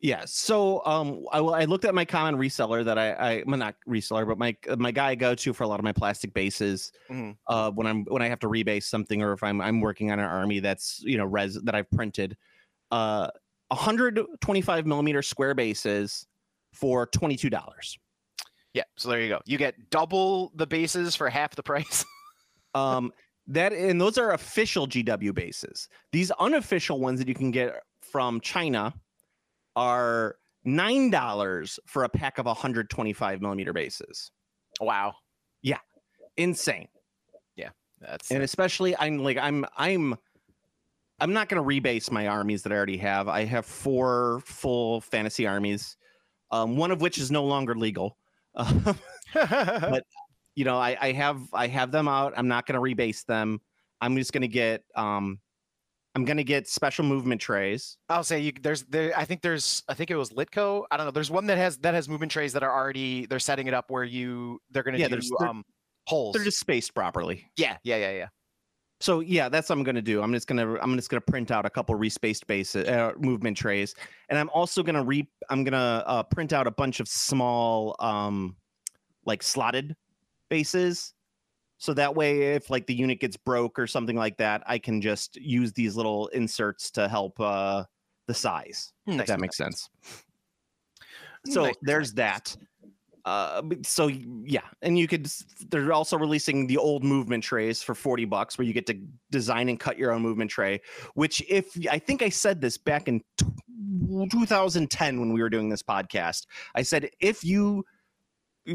Yeah. So um I, I looked at my common reseller that I I well, not reseller, but my my guy I go to for a lot of my plastic bases Mhm. uh when I'm when I have to rebase something or if I'm I'm working on an army that's you know res that I've printed uh 125 millimeter square bases for $22. Yeah. So there you go. You get double the bases for half the price. [LAUGHS] Um that and those are official GW bases. These unofficial ones that you can get from China are nine dollars for a pack of 125 millimeter bases. wow. Yeah. Insane. Yeah. That's and especially i'm like i'm i'm i'm not going to rebase my armies that i already have i have four full fantasy armies um, one of which is no longer legal uh, [LAUGHS] but you know I, I have i have them out i'm not going to rebase them i'm just going to get um i'm going to get special movement trays I'll say you there's there I think there's I think it was Litko. I don't know. There's one that has that has movement trays that are already they're setting it up where you they're gonna Yeah, do there's- they're- um holes. they're just spaced properly yeah, yeah, yeah, yeah. So yeah, that's what I'm gonna do. I'm just gonna I'm just gonna print out a couple respaced base uh, movement trays, and I'm also gonna re I'm gonna uh, print out a bunch of small um like slotted bases, so that way if like the unit gets broke or something like that, I can just use these little inserts to help uh the size. If that makes nice. sense. So Nice, there's that. Uh, so yeah, and you could. They're also releasing the old movement trays for forty bucks, where you get to design and cut your own movement tray. Which, if I think I said this back in t- 2010 when we were doing this podcast, I said if you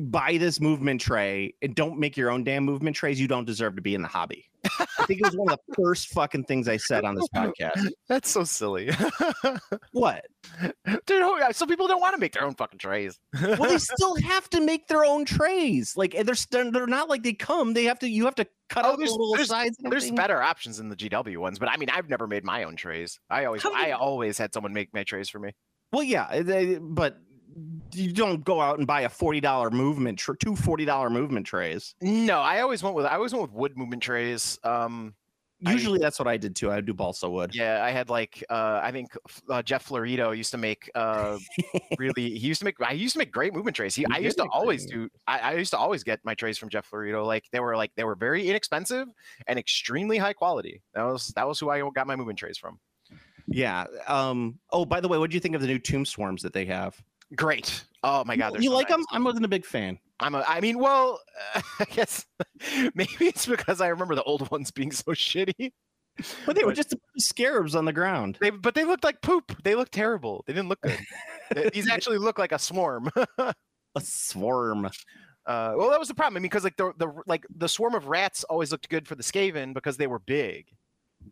buy this movement tray and don't make your own damn movement trays, you don't deserve to be in the hobby. I think it was one of the first fucking things I said on this podcast. [LAUGHS] That's so silly. [LAUGHS] What? Dude, oh, some people don't want to make their own fucking trays. well they [LAUGHS] still have to make their own trays like eh, they're they're not like they come they have to you have to cut Oh, out the little there's- sides There's better options in the GW ones, but I mean, I've never made my own trays. I always, How I you- always had someone make my trays for me. well yeah eh, they, but you don't go out and buy a $40 movement tr- two $40 movement trays No, I always went with, I always went with wood movement trays. Um, I- usually that's what i did too i do balsa wood yeah, I had like, uh, I think uh, Jeff Florido used to make, uh, [LAUGHS] really, he used to make, I used to make great movement trays. He, He I used to always do, I, I used to always get my trays from Jeff Florido. Like they were like, they were very inexpensive and extremely high quality. That was, that was who I got my movement trays from. yeah um oh by the way what do you think of the new tomb swarms that they have Great. Oh my God. you, you like them i wasn't a big fan I'm a, I mean, well, [LAUGHS] I guess [LAUGHS] maybe it's because I remember the old [LAUGHS] ones being so shitty. but they were just scarabs on the ground They, but they looked like poop. They looked terrible. They didn't look good. These actually look like a swarm. uh, a swarm well, that was the problem. I mean, because like the the like the swarm of rats always looked good for the Skaven because they were big.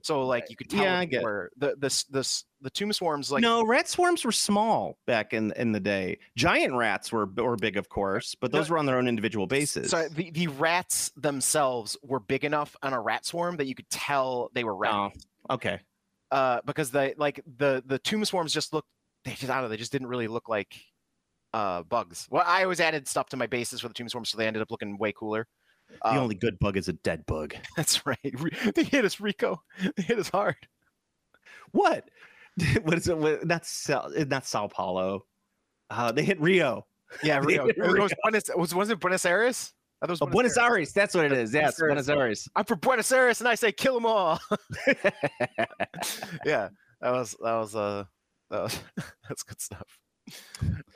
So like you could tell Yeah, I get it. were the the s- the the tomb swarms like no, rat swarms were small back in in the day. Giant rats were were big, of course, but No, those were on their own individual bases. So the, the rats themselves were big enough on a rat swarm that you could tell they were rats. Oh, okay. uh, because they like the the tomb swarms just look they just I don't know they just didn't really look like uh bugs. Well, I always added stuff to my bases for the tomb swarms, so they ended up looking way cooler. The Um, only good bug is a dead bug. [LAUGHS] that's right. They hit us, Rico. [LAUGHS] They hit us hard. What? [LAUGHS] what is it? What, not Sao, not Sao Paulo. Uh, they hit Rio. Yeah, They Rio. hit It was, Rio. Buenos, was was it Buenos Aires? I thought it was Oh, Buenos Aires. That's what it is. Yes, Buenos Buenos Aires. I'm from Buenos Aires, and I say kill them all. yeah, that was that was uh that was, that's good stuff.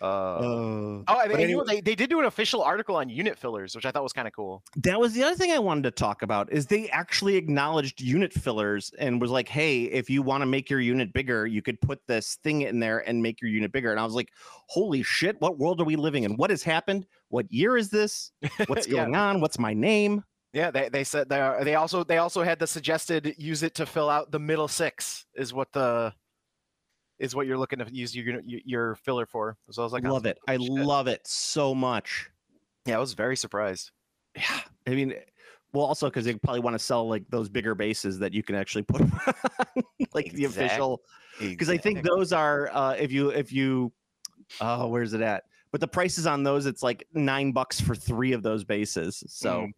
Uh, Oh. oh, and, but and you know, anyway- they, they did do an official article on unit fillers, which I thought was kind of cool. That was the other thing I wanted to talk about is they actually acknowledged unit fillers and was like, "Hey, if you want to make your unit bigger, you could put this thing in there and make your unit bigger." And I was like, "Holy shit, what world are we living in? What has happened? What year is this? [LAUGHS] What's Yeah. going on? What's my name?" Yeah, they, they said they are, they also they also had the suggested use it to fill out the middle six is what the is what you're looking to use your your, your filler for. So I was like, oh, love it. I shit. love it so much. yeah, I was very surprised. Yeah, I mean, well, also because they probably want to sell like those bigger bases that you can actually put, on, [LAUGHS] like the official. Because I think those are uh, if you if you, oh, where's it at? But the prices on those, it's like nine bucks for three of those bases. So Mm.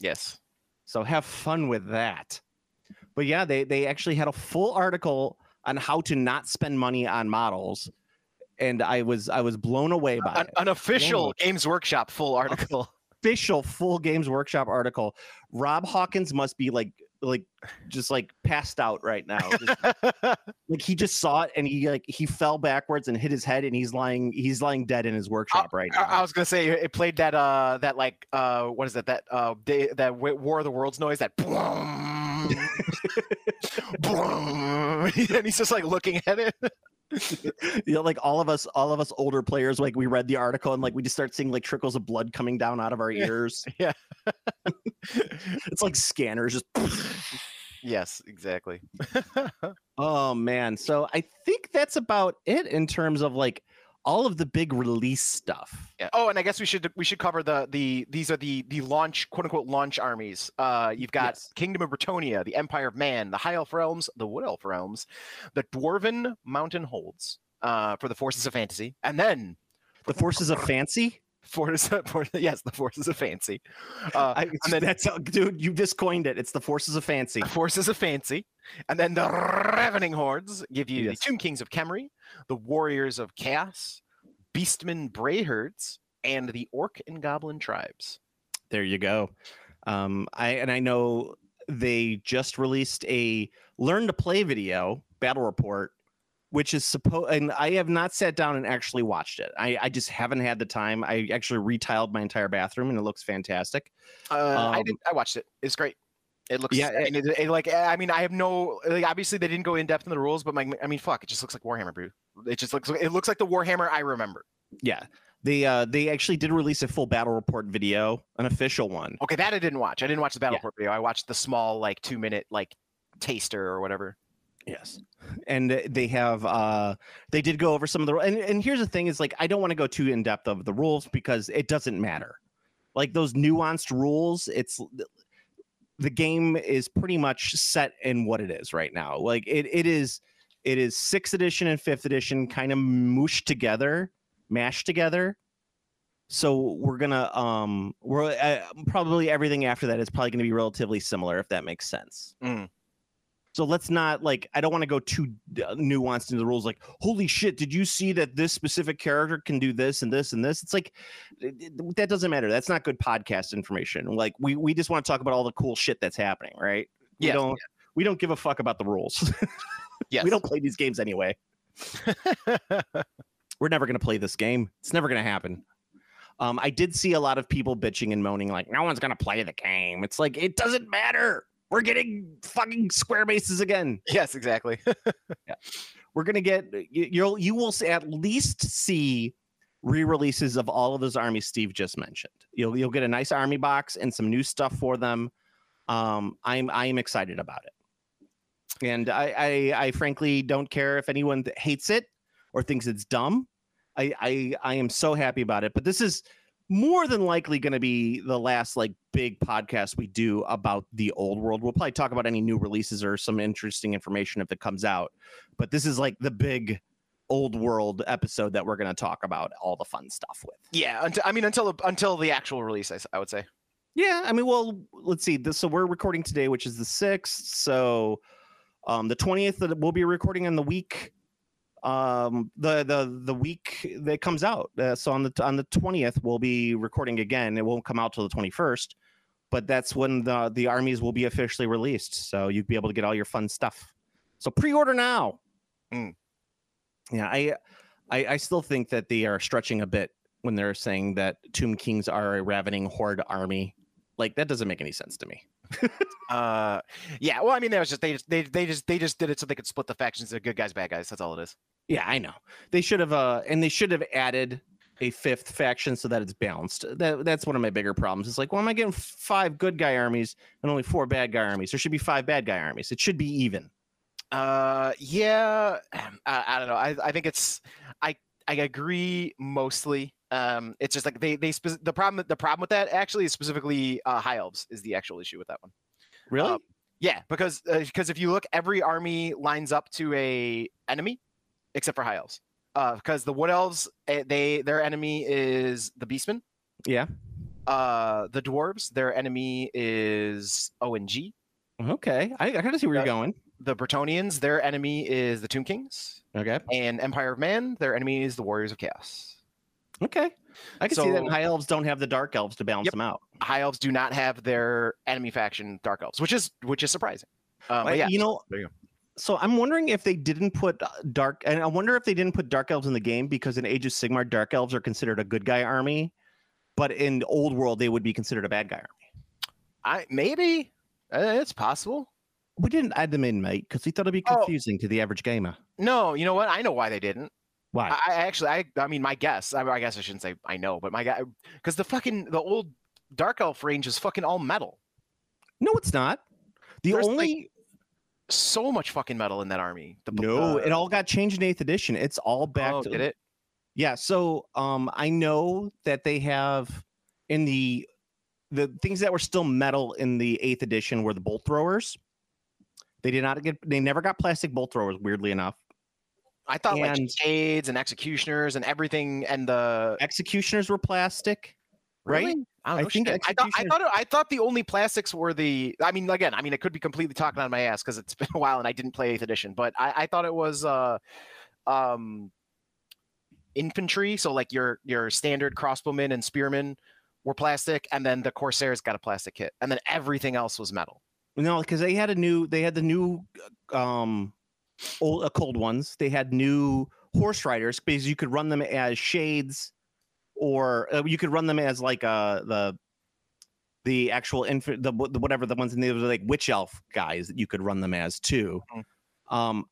yes, so have fun with that. But yeah, they they actually had a full article on how to not spend money on models, and I was I was blown away by an, it. an official. Games Workshop full article. official full games workshop article rob hawkins must be like like just like passed out right now [LAUGHS] Just- like he just saw it and he like he fell backwards and hit his head and he's lying he's lying dead in his workshop right I, I was gonna say it played that uh that like uh what is it that uh day, that War of the Worlds noise that boom, [LAUGHS] and he's just like looking at it. [LAUGHS] you know like all of us all of us older players like we read the article and like we just start seeing like trickles of blood coming down out of our ears [LAUGHS] Yeah. it's like scanners just yes, exactly. oh man so i think that's about it in terms of like all of the big release stuff Yeah. Oh, and I guess we should we should cover the the these are the the launch quote unquote launch armies. Uh, you've got Yes. Kingdom of Bretonnia, the Empire of Man, the High Elf realms, the Wood Elf realms, the Dwarven Mountain Holds. Uh, for the forces of fantasy, and then the forces of fancy forces [LAUGHS] for yes, the forces of fancy. Uh, I, and then- that's how, dude. You just coined it. It's the forces of fancy. Forces of Fancy, and then the Ravening Hordes give you Yes. the Tomb Kings of Khemri, the Warriors of Chaos, Beastmen Brayherds, and the Orc and Goblin tribes. There you go. Um, I and I know they just released a learn to play video battle report, which is supposed. And I have not sat down and actually watched it. I, I just haven't had the time. I actually retiled my entire bathroom, and it looks fantastic. Uh, I Um, did. I watched it. It's great. It looks. Yeah. I mean, it, it, like I mean, I have no. Like, obviously, they didn't go in depth in the rules, but my, I mean, fuck, it just looks like Warhammer, bro. It just looks. It looks like the Warhammer I remember. Yeah, they uh they actually did release a full battle report video, an official one. Okay, that I didn't watch. I didn't watch the battle Yeah. report video. I watched the small, like, two minute, like, taster or whatever. Yes. And they have uh they did go over some of the and, and here's the thing is like I don't want to go too in depth of the rules because it doesn't matter. Like those nuanced rules, it's the game is pretty much set in what it is right now. Like it it is it is sixth edition and fifth edition kind of mooshed together, mashed together. So we're gonna um we're uh, probably everything after that is probably gonna be relatively similar if that makes sense. Mm. So let's not like I don't want to go too uh, nuanced into the rules. Like, holy shit, did you see that this specific character can do this and this and this? It's like that doesn't matter. That's not good podcast information. Like we we just want to talk about all the cool shit that's happening, right? We don't we don't give a fuck about the rules. [LAUGHS] Yes. we don't play these games anyway. [LAUGHS] We're never gonna play this game. It's never gonna happen. Um, I did see a lot of people bitching and moaning, like, no one's gonna play the game. It's like it doesn't matter. We're getting fucking square bases again. [LAUGHS] yes, exactly. [LAUGHS] yeah. we're gonna get you, you'll you will at least see re-releases of all of those armies Steve just mentioned. You'll you'll get a nice army box and some new stuff for them. Um, I'm I'm excited about it, and I I, I frankly don't care if anyone hates it or thinks it's dumb. I I I am so happy about it. But this is more than likely going to be the last like big podcast we do about the old world. We'll probably talk about any new releases or some interesting information if it comes out. But this is like the big old world episode that we're going to talk about all the fun stuff with. yeah, until I mean, until until the actual release, I would say. Yeah, I mean, well, let's see. This, so we're recording today, which is the sixth. So um, the twentieth, that we'll be recording in the week. Um, the the the week that comes out. Uh, so on the on the twentieth, we'll be recording again. It won't come out till the twenty first, but that's when the the armies will be officially released. So you'd be able to get all your fun stuff. So pre-order now. Mm. Yeah, I, I I still think that they are stretching a bit when they're saying that Tomb Kings are a ravening horde army. Like that doesn't make any sense to me. Uh, yeah. Well, I mean, that was just they just they they just they just did it so they could split the factions into good guys, bad guys. That's all it is. Yeah, I know. They should have uh and they should have added a fifth faction so that it's balanced. That that's one of my bigger problems. It's like, well, am I getting five good guy armies and only four bad guy armies? There should be five bad guy armies. It should be even. Uh, yeah, [CLEARS THROAT] I, I don't know. I, I think it's I I agree mostly. Um, it's just like they they spec- the problem the problem with that actually is specifically uh, high elves is the actual issue with that one. Really? Um, Yeah, because because if you look, every army lines up to a enemy, except for high elves. Uh, because the wood elves, eh, they their enemy is the beastmen. yeah. Uh, the dwarves, their enemy is ONG. Okay. I, I kind of see where you're Uh, going. The Bretonnians, their enemy is the Tomb Kings. Okay. And Empire of Man, their enemy is the Warriors of Chaos. Okay. I can see that high elves don't have the dark elves to balance Yep. them out. High elves do not have their enemy faction Dark Elves, which is which is surprising. Um, but yeah, you know, there you go. so I'm wondering if they didn't put uh, dark, and I wonder if they didn't put dark elves in the game because in Age of Sigmar, dark elves are considered a good guy army, but in Old World they would be considered a bad guy army. I maybe uh, it's possible. We didn't add them in, mate, because we thought it'd be Oh. confusing to the average gamer. No, you know what? I know why they didn't. Why? I, I actually, I, I mean, my guess. I, I guess I shouldn't say I know, but my guy, because the fucking the old Dark Elf range is fucking all metal. no, it's not. The There's, like, only So much fucking metal in that army. The, no, the- it all got changed in Eighth Edition. It's all back oh, to did it? Yeah, so um I know that they have in the the things that were still metal in the 8th edition were the bolt throwers. They did not get they never got plastic bolt throwers weirdly enough. I thought like And- shades and executioners and everything and the Executioners were plastic, right? Really? I, don't I know think. I thought I thought it- I thought the only plastics were the. I mean, again, I mean, it could be completely talking on my ass because it's [LAUGHS] been a while and I didn't play Eighth Edition, but I, I thought it was uh, um, infantry. So like your your standard crossbowmen and spearmen were plastic, and then the Corsairs got a plastic kit, and then everything else was metal. No, because they had a new they had the new um old uh, cold ones. They had new horse riders because you could run them as shades or uh, you could run them as like uh the the actual infant the, the whatever the ones in were like witch elf guys that you could run them as too. Um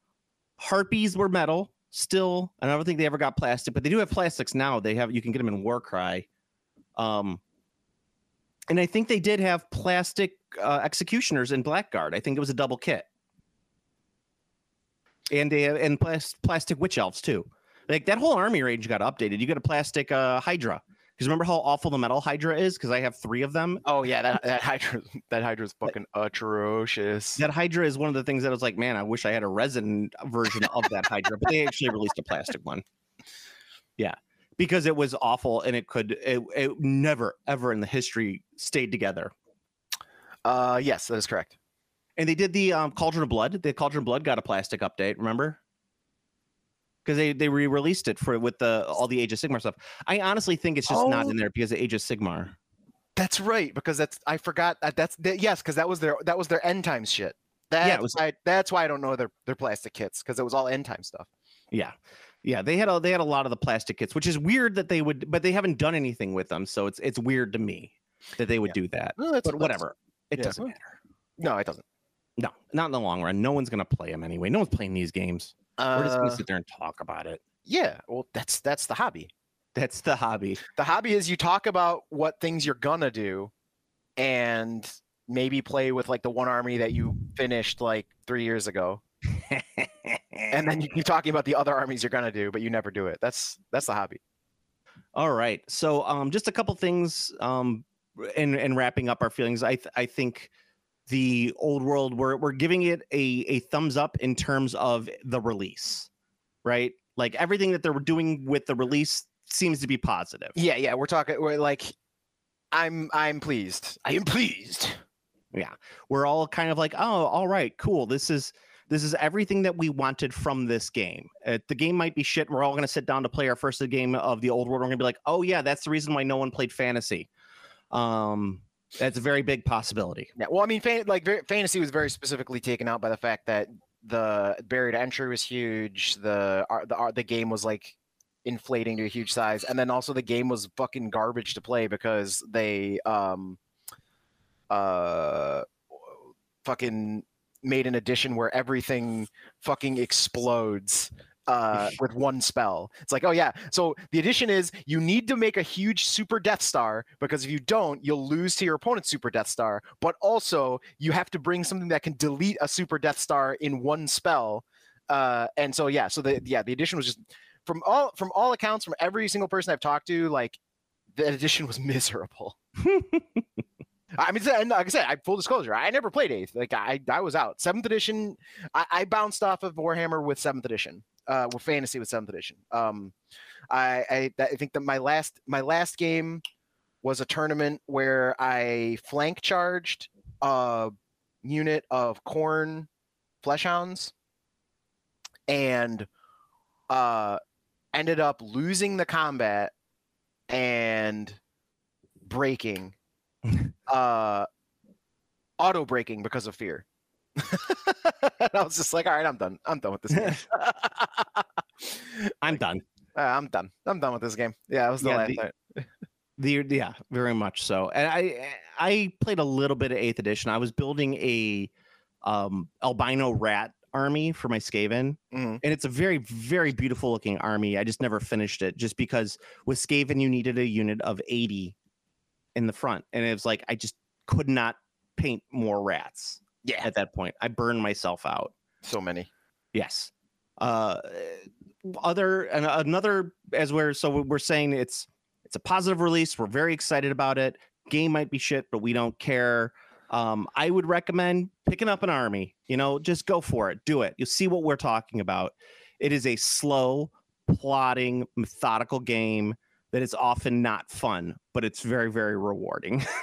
harpies were metal still. I don't think they ever got plastic, but they do have plastics now. They have you can get them in Warcry. Um and I think they did have plastic uh, executioners in Blackguard. I think it was a double kit, and they and plas- plastic witch elves too. Like that whole army range got updated. You got a plastic uh, Hydra. Because remember how awful the metal Hydra is? Because I have three of them. Oh yeah, that that Hydra [LAUGHS] that Hydra's fucking atrocious. That Hydra is one of the things that I was like, man, I wish I had a resin version of that Hydra, but they actually released a plastic one. Yeah, because it was awful and it could, it, it never ever in the history stayed together. Uh, yes, that is correct. And they did the um, Cauldron of Blood. The Cauldron of Blood got a plastic update. Remember? Because they they re-released it for with the all the Age of Sigmar stuff. I honestly think it's just not Oh. in there because of Age of Sigmar. That's right, because that's I forgot that that's that, yes, because that was their that was their end times shit. That's Yeah, was- why, that's why I don't know their their plastic kits because it was all end time stuff. Yeah, yeah. They had a they had a lot of the plastic kits, which is weird that they would, but they haven't done anything with them. So it's it's weird to me that they would do that. But whatever, it yeah. doesn't matter. No, it doesn't. No, not in the long run. No one's gonna play them anyway. No one's playing these games. We're just gonna Uh, sit there and talk about it. yeah, well, that's that's the hobby. That's the hobby. The hobby is you talk about what things you're gonna do, and maybe play with like the one army that you finished like three years ago, and then you keep [LAUGHS] talking about the other armies you're gonna do, but you never do it. That's that's the hobby. All right. So um just a couple things um and and wrapping up our feelings. I th- I think the old world we're we're giving it a a thumbs up in terms of the release. Right? Like everything that they're doing with the release seems to be positive. Yeah, yeah, we're talking. We're like, I'm I'm pleased. I am pleased. Yeah. We're all kind of like, "Oh, all right, cool. This is this is everything that we wanted from this game. Uh, the game might be shit. We're all going to sit down to play our first game of the old world. We're going to be like, "Oh yeah, that's the reason why no one played fantasy." Um that's a very big possibility. Yeah, well, I mean, fan, like fantasy was very specifically taken out by the fact that the barrier to entry was huge. The ar- the ar- the game was like inflating to a huge size, and then also the game was fucking garbage to play because they um uh fucking made an edition where everything fucking explodes uh, [LAUGHS] with one spell. It's like, oh yeah. So the addition is you need to make a huge super Death Star because if you don't, you'll lose to your opponent's super Death Star. But also you have to bring something that can delete a super Death Star in one spell. Uh, and so yeah, so the yeah the addition was just from all from all accounts from every single person I've talked to, like the addition was [LAUGHS] miserable. [LAUGHS] I mean, and like I said, I full disclosure, I never played eighth. Like I, I was out. Seventh edition, I, I bounced off of Warhammer with seventh edition, uh, with fantasy with seventh edition. Um, I, I, I think that my last, my last game was a tournament where I flank charged a unit of Khorne fleshhounds, and uh, ended up losing the combat and breaking [LAUGHS] uh auto breaking because of fear [LAUGHS] [LAUGHS] and i was just like all right i'm done i'm done with this game [LAUGHS] I'm done. Uh, i'm done i'm done with this game yeah it was the Yeah, last the- night. [LAUGHS] The yeah, very much so. And I I played a little bit of eighth edition. I was building a um albino rat army for my Skaven. Mhm. And it's a very, very beautiful looking army. I just never finished it just because with Skaven you needed a unit of 80 in the front. And it was like I just could not paint more rats yeah at that point. I burned myself out. so many Yes. Uh, other and another as we're so we're saying it's it's a positive release. We're very excited about it. Game might be shit, but we don't care. Um, I would recommend picking up an army. You know, just go for it. Do it. You'll see what we're talking about. It is a slow, plotting, methodical game that is often not fun, but it's very, very rewarding. [LAUGHS]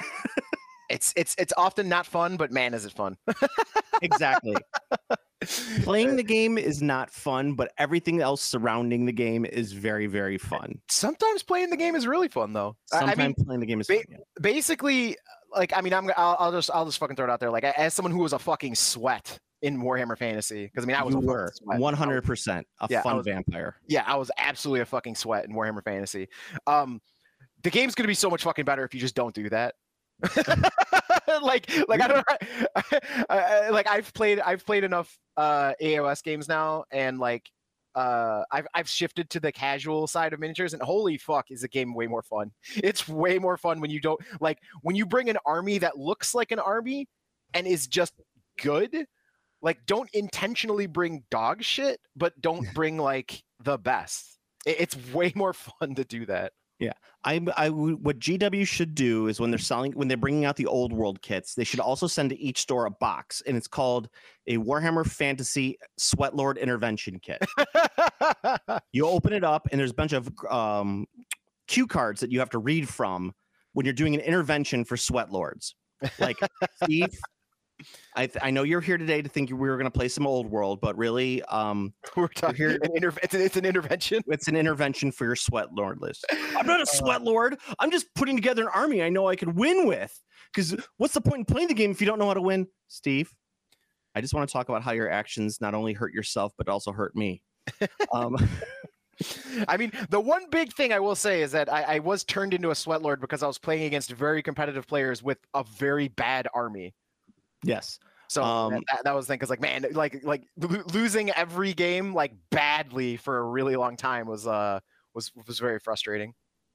it's it's it's often not fun but man is it fun [LAUGHS] exactly. Playing the game is not fun, but everything else surrounding the game is very, very fun. sometimes playing the game is really fun though I- Sometimes i mean playing the game is ba- fun. yeah. basically like i mean i'm I'll, I'll just i'll just fucking throw it out there like as someone who was a fucking sweat in warhammer fantasy because i mean i was you were sweat. I one was- hundred percent a Yeah, fun was- vampire. yeah, I was absolutely a fucking sweat in Warhammer Fantasy. Um, the game's gonna be so much fucking better if you just don't do that. [LAUGHS] like, like I don't, [LAUGHS] I, I- like I've played, I've played enough uh, AOS games now, and like, uh, I've I've shifted to the casual side of miniatures, and holy fuck, is the game way more fun. It's way more fun when you don't like when you bring an army that looks like an army and is just good. Like, don't intentionally bring dog shit, but don't [LAUGHS] bring like the best. It- It's way more fun to do that. I, I what GW should do is when they're selling when they're bringing out the old world kits, they should also send to each store a box, and it's called a Warhammer Fantasy Sweatlord Intervention Kit. [LAUGHS] you open it up, and there's a bunch of um, cue cards that you have to read from when you're doing an intervention for Sweat Lords. Like [LAUGHS] Steve, I th- I know you're here today to think we were going to play some old world, but really, um, [LAUGHS] We're talking. here- [LAUGHS] An inter- it's, an, it's an intervention. [LAUGHS] it's an intervention for your Sweat Lord list. I'm not a sweat lord. I'm just putting together an army I know I could win with. Because what's the point in playing the game if you don't know how to win? Steve, I just want to talk about how your actions not only hurt yourself, but also hurt me. Um, I mean, the one big thing I will say is that I, I was turned into a sweat lord because I was playing against very competitive players with a very bad army. Yes. So that- Um, that, that was the thing. Because like, man, like like lo- losing every game like badly for a really long time was uh was was very frustrating.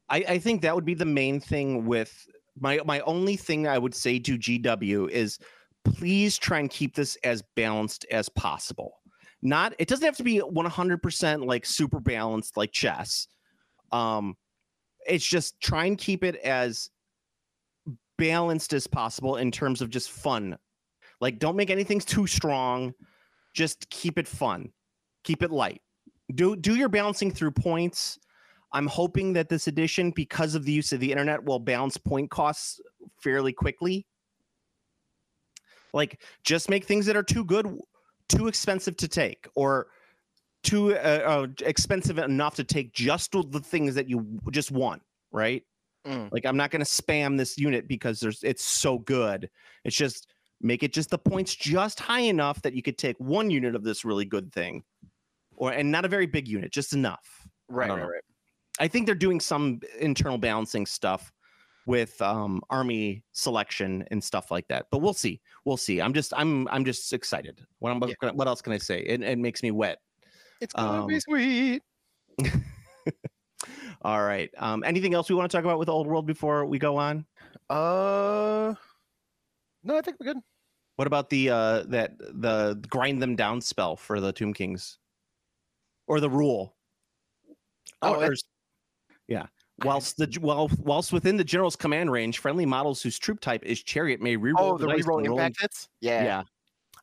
I, I think that would be the main thing with my my only thing I would say to GW is please try and keep this as balanced as possible. Not it doesn't have to be 100% like super balanced like chess. Um it's just try and keep it as balanced as possible in terms of just fun. Like don't make anything too strong. Just keep it fun. Keep it light. Do do your balancing through points. I'm hoping that this edition, because of the use of the internet, will balance point costs fairly quickly. Like, just make things that are too good, too expensive to take, or too uh, uh, expensive enough to take just the things that you just want, right? Mm. Like, I'm not going to spam this unit because there's it's so good. It's just make it just the points just high enough that you could take one unit of this really good thing, or and not a very big unit, just enough. Right, right, know. right. I think they're doing some internal balancing stuff with um, army selection and stuff like that. But we'll see. We'll see. I'm just I'm I'm just excited. What I'm Yeah. what else can I say? It, it makes me wet. It's gonna be Um, sweet. [LAUGHS] All right. Um, anything else we want to talk about with Old World before we go on? Uh, no, I think we're good. What about the uh that the grind them down spell for the Tomb Kings, or the rule? Oh, or- yeah. Whilst the [LAUGHS] while whilst within the general's command range, friendly models whose troop type is chariot may reroll Oh, the dice reroll impact hits. Yeah. Yeah.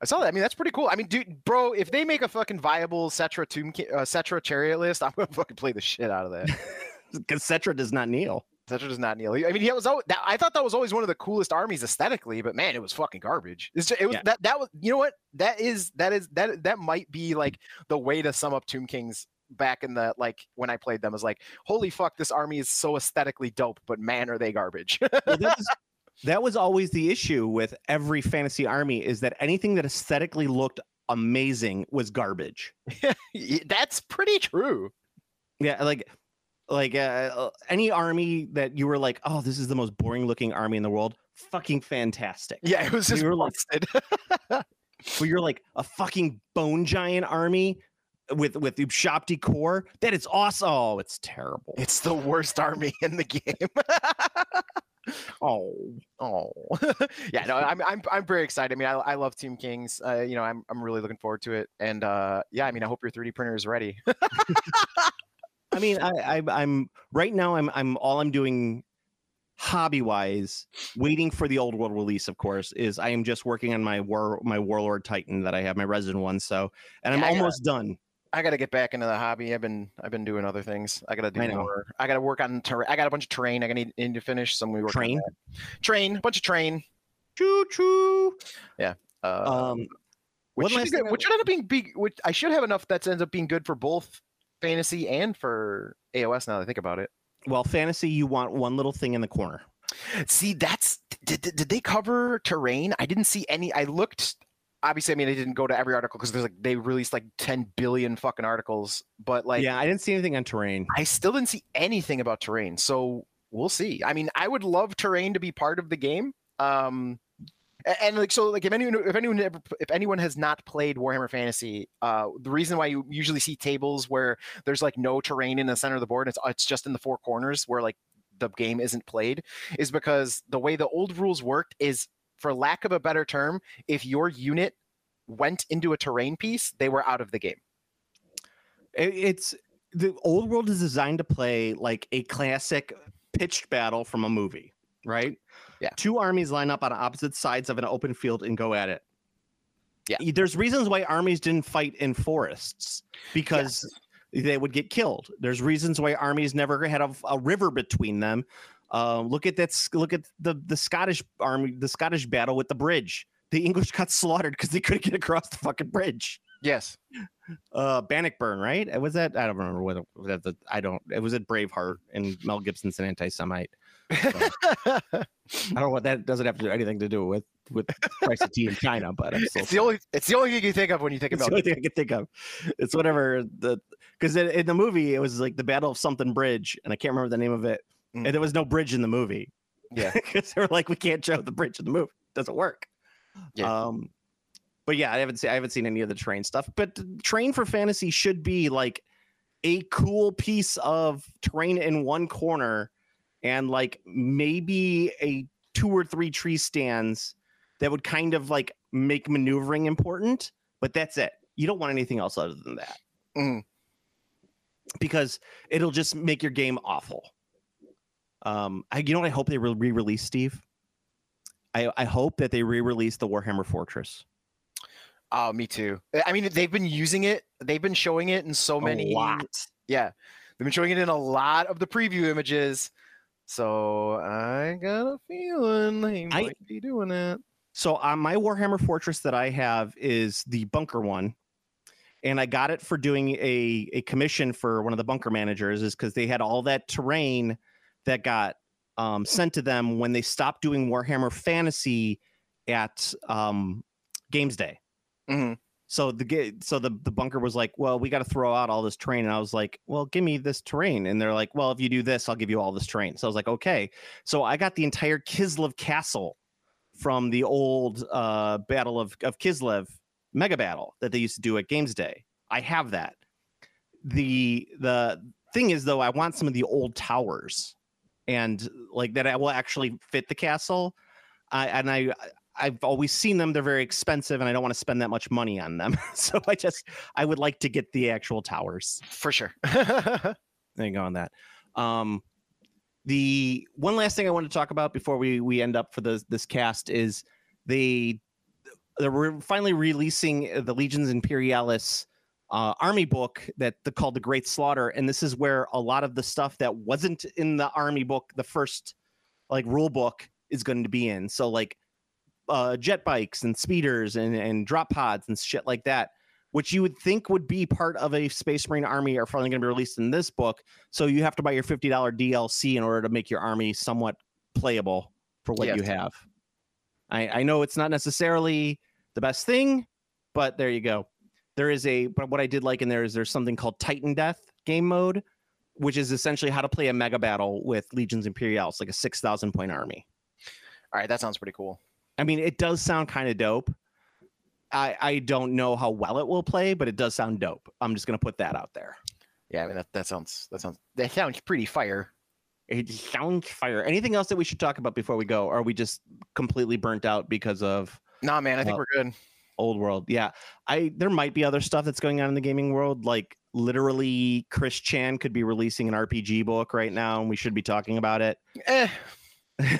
I saw that. I mean, that's pretty cool. I mean, dude, bro, if they make a fucking viable Settra tomb, uh, Settra chariot list, [LAUGHS] I'm gonna fucking play the shit out of that. [LAUGHS] because Settra does not kneel. Settra does not kneel. I mean, he was. al- That, I thought that was always one of the coolest armies aesthetically, but man, it was fucking garbage. Just, it was Yeah. that that was. You know what? That is that is that that might be like the way to sum up Tomb Kings back in the like when I played them is like, holy fuck, this army is so aesthetically dope, but man, are they garbage. Well, that, [LAUGHS] was, that was always the issue with every fantasy army is that anything that aesthetically looked amazing was garbage. [LAUGHS] That's pretty true. Yeah, like like uh, uh, any army that you were like, oh, this is the most boring looking army in the world. Fucking fantastic. Yeah, it was just were like-. [LAUGHS] Where you're like a fucking bone giant army with with shop decor. That is awesome. Oh, it's terrible. it's the worst army in the game. [LAUGHS] Oh, Oh, [LAUGHS] yeah, no, I'm I'm I'm very excited. I mean, I, I love Tomb Kings. Uh, you know, I'm I'm really looking forward to it. And uh, yeah, I mean, I hope your 3D printer is ready. I mean, I, I I'm right now. I'm I'm all I'm doing hobby wise, waiting for the old world release. Of course, is I am just working on my war my warlord titan that I have my resident one. So, and I'm Yeah, I gotta- almost done. I got to get back into the hobby. I've been I've been doing other things. I got to do I more. I got to work on. Ter- I got a bunch of terrain. I need, need to finish. Some gonna work Train? Train, bunch of train. Choo choo. Uh, Um, which should, good- I- which should end up being big. Which I should have enough that ends up being good for both fantasy and for AOS. Now that I think about it. well, fantasy, you want one little thing in the corner. See, that's did, did, did they cover terrain? I didn't see any. I looked. Obviously, I mean, I didn't go to every article because there's like they released like 10 billion fucking articles, but like yeah, I didn't see anything on terrain. I still didn't see anything about terrain. So we'll see. I mean, I would love terrain to be part of the game. Um, and, like so, like if anyone if anyone ever, if anyone has not played Warhammer Fantasy, uh, the reason why you usually see tables where there's like no terrain in the center of the board, it's it's just in the four corners where like the game isn't played, is because the way the old rules worked is, for lack of a better term, if your unit went into a terrain piece, they were out of the game. It's the old world is designed to play like a classic pitched battle from a movie, right? Yeah. Two armies line up on opposite sides of an open field and go at it. Yeah. There's reasons why armies didn't fight in forests because they would get killed. There's reasons why armies never had a, a river between them. Uh, look at that. Look at the the Scottish army, the Scottish battle with the bridge. The English got [LAUGHS] slaughtered because they couldn't get across the fucking bridge Yes. uh Bannockburn, right? Was that I don't remember whether that the I don't it was at Braveheart and Mel Gibson's an anti-Semite. [LAUGHS] I don't know what that doesn't have to do anything to do with with price of tea in China, but it's the only it's the only thing you think of when you think it's the about only thing I can think of. It's whatever the because in, in the movie it was like the Battle of something bridge, and I can't remember the name of it. Mm. And there was no bridge in the movie. Yeah. [LAUGHS] because they were like, we can't show the bridge in the movie. doesn't work. Yeah. Um, but yeah, I haven't seen I haven't seen any of the train stuff. But train for fantasy should be like a cool piece of terrain in one corner, and like maybe a two or three tree stands that would kind of like make maneuvering important. But that's it. You don't want anything else other than that. Mhm. Because it'll just make your game awful. Um, I, you know what I hope they re- re-release, Steve. I, I hope that they re-release the Warhammer Fortress. Oh, me too. I mean, they've been using it. They've been showing it in so many. a lot. Yeah, they've been showing it in a lot of the preview images. So I got a feeling they I- might be doing it. So on my Warhammer Fortress that I have is the bunker one. And I got it for doing a, a commission for one of the bunker managers, is because they had all that terrain that got um, sent to them when they stopped doing Warhammer Fantasy at um, Games Day. Mhm. So the so the, the bunker was like, well, we got to throw out all this terrain, and I was like, well, give me this terrain, and they're like, well, if you do this, I'll give you all this terrain. So I was like, okay. So I got the entire Kislev Castle from the old uh, Battle of of Kislev mega battle that they used to do at Games Day. I have that. the the thing is though, I want some of the old towers, and like that I will actually fit the castle. I and I I've always seen them. They're very expensive, and I don't want to spend that much money on them. [LAUGHS] so I just I would like to get the actual towers. For sure. [LAUGHS] There you go on that. Um, the one last thing I want to talk about before we we end up for the this cast is they they're finally releasing the Legions Imperialis uh, army book that the, called the Great Slaughter, and this is where a lot of the stuff that wasn't in the army book, the first like rule book, is going to be in. So like uh, jet bikes and speeders and and drop pods and shit like that, which you would think would be part of a Space Marine army, are finally going to be released in this book. So you have to buy your fifty dollar DLC in order to make your army somewhat playable for what you have. I, I know it's not necessarily the best thing, but there you go. There is a but what I did like in there is there's something called Titan Death game mode, which is essentially how to play a mega battle with Legions Imperialis, like a six thousand point army. All right, that sounds pretty cool. I mean, it does sound kind of dope. I I don't know how well it will play, but it does sound dope. I'm just gonna put that out there. Yeah, I mean that, that sounds that sounds that sounds pretty fire. It sounds fire. Anything else that we should talk about before we go? Or are we just completely burnt out because of Nah, man, I think Uh, we're good. old world? Yeah, I there might be other stuff that's going on in the gaming world. Like literally, Chris Chan could be releasing an RPG book right now, and we should be talking about it. Eh. [LAUGHS]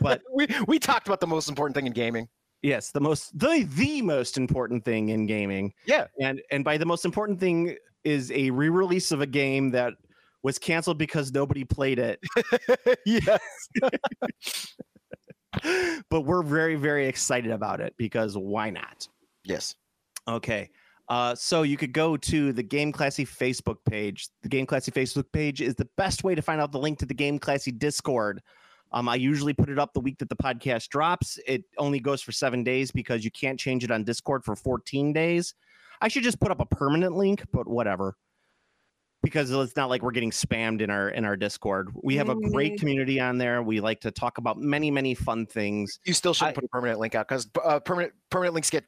But- [LAUGHS] we we talked about the most important thing in gaming. Yes, the most the the most important thing in gaming. Yeah. And and by the most important thing is a re-release of a game that was canceled because nobody played it. [LAUGHS] yes. [LAUGHS] but we're very very excited about it because why not? Yes. Okay. Uh, so you could go to the Game Classy Facebook page. The Game Classy Facebook page is the best way to find out the link to the Game Classy Discord. Um, I usually put it up the week that the podcast drops. It only goes for seven days because you can't change it on Discord for 14 days. I should just put up a permanent link, but whatever. Because it's not like we're getting spammed in our in our Discord. We have a great Mhm. community on there. We like to talk about many many fun things. You still shouldn't I- put a permanent link out because uh, permanent permanent links get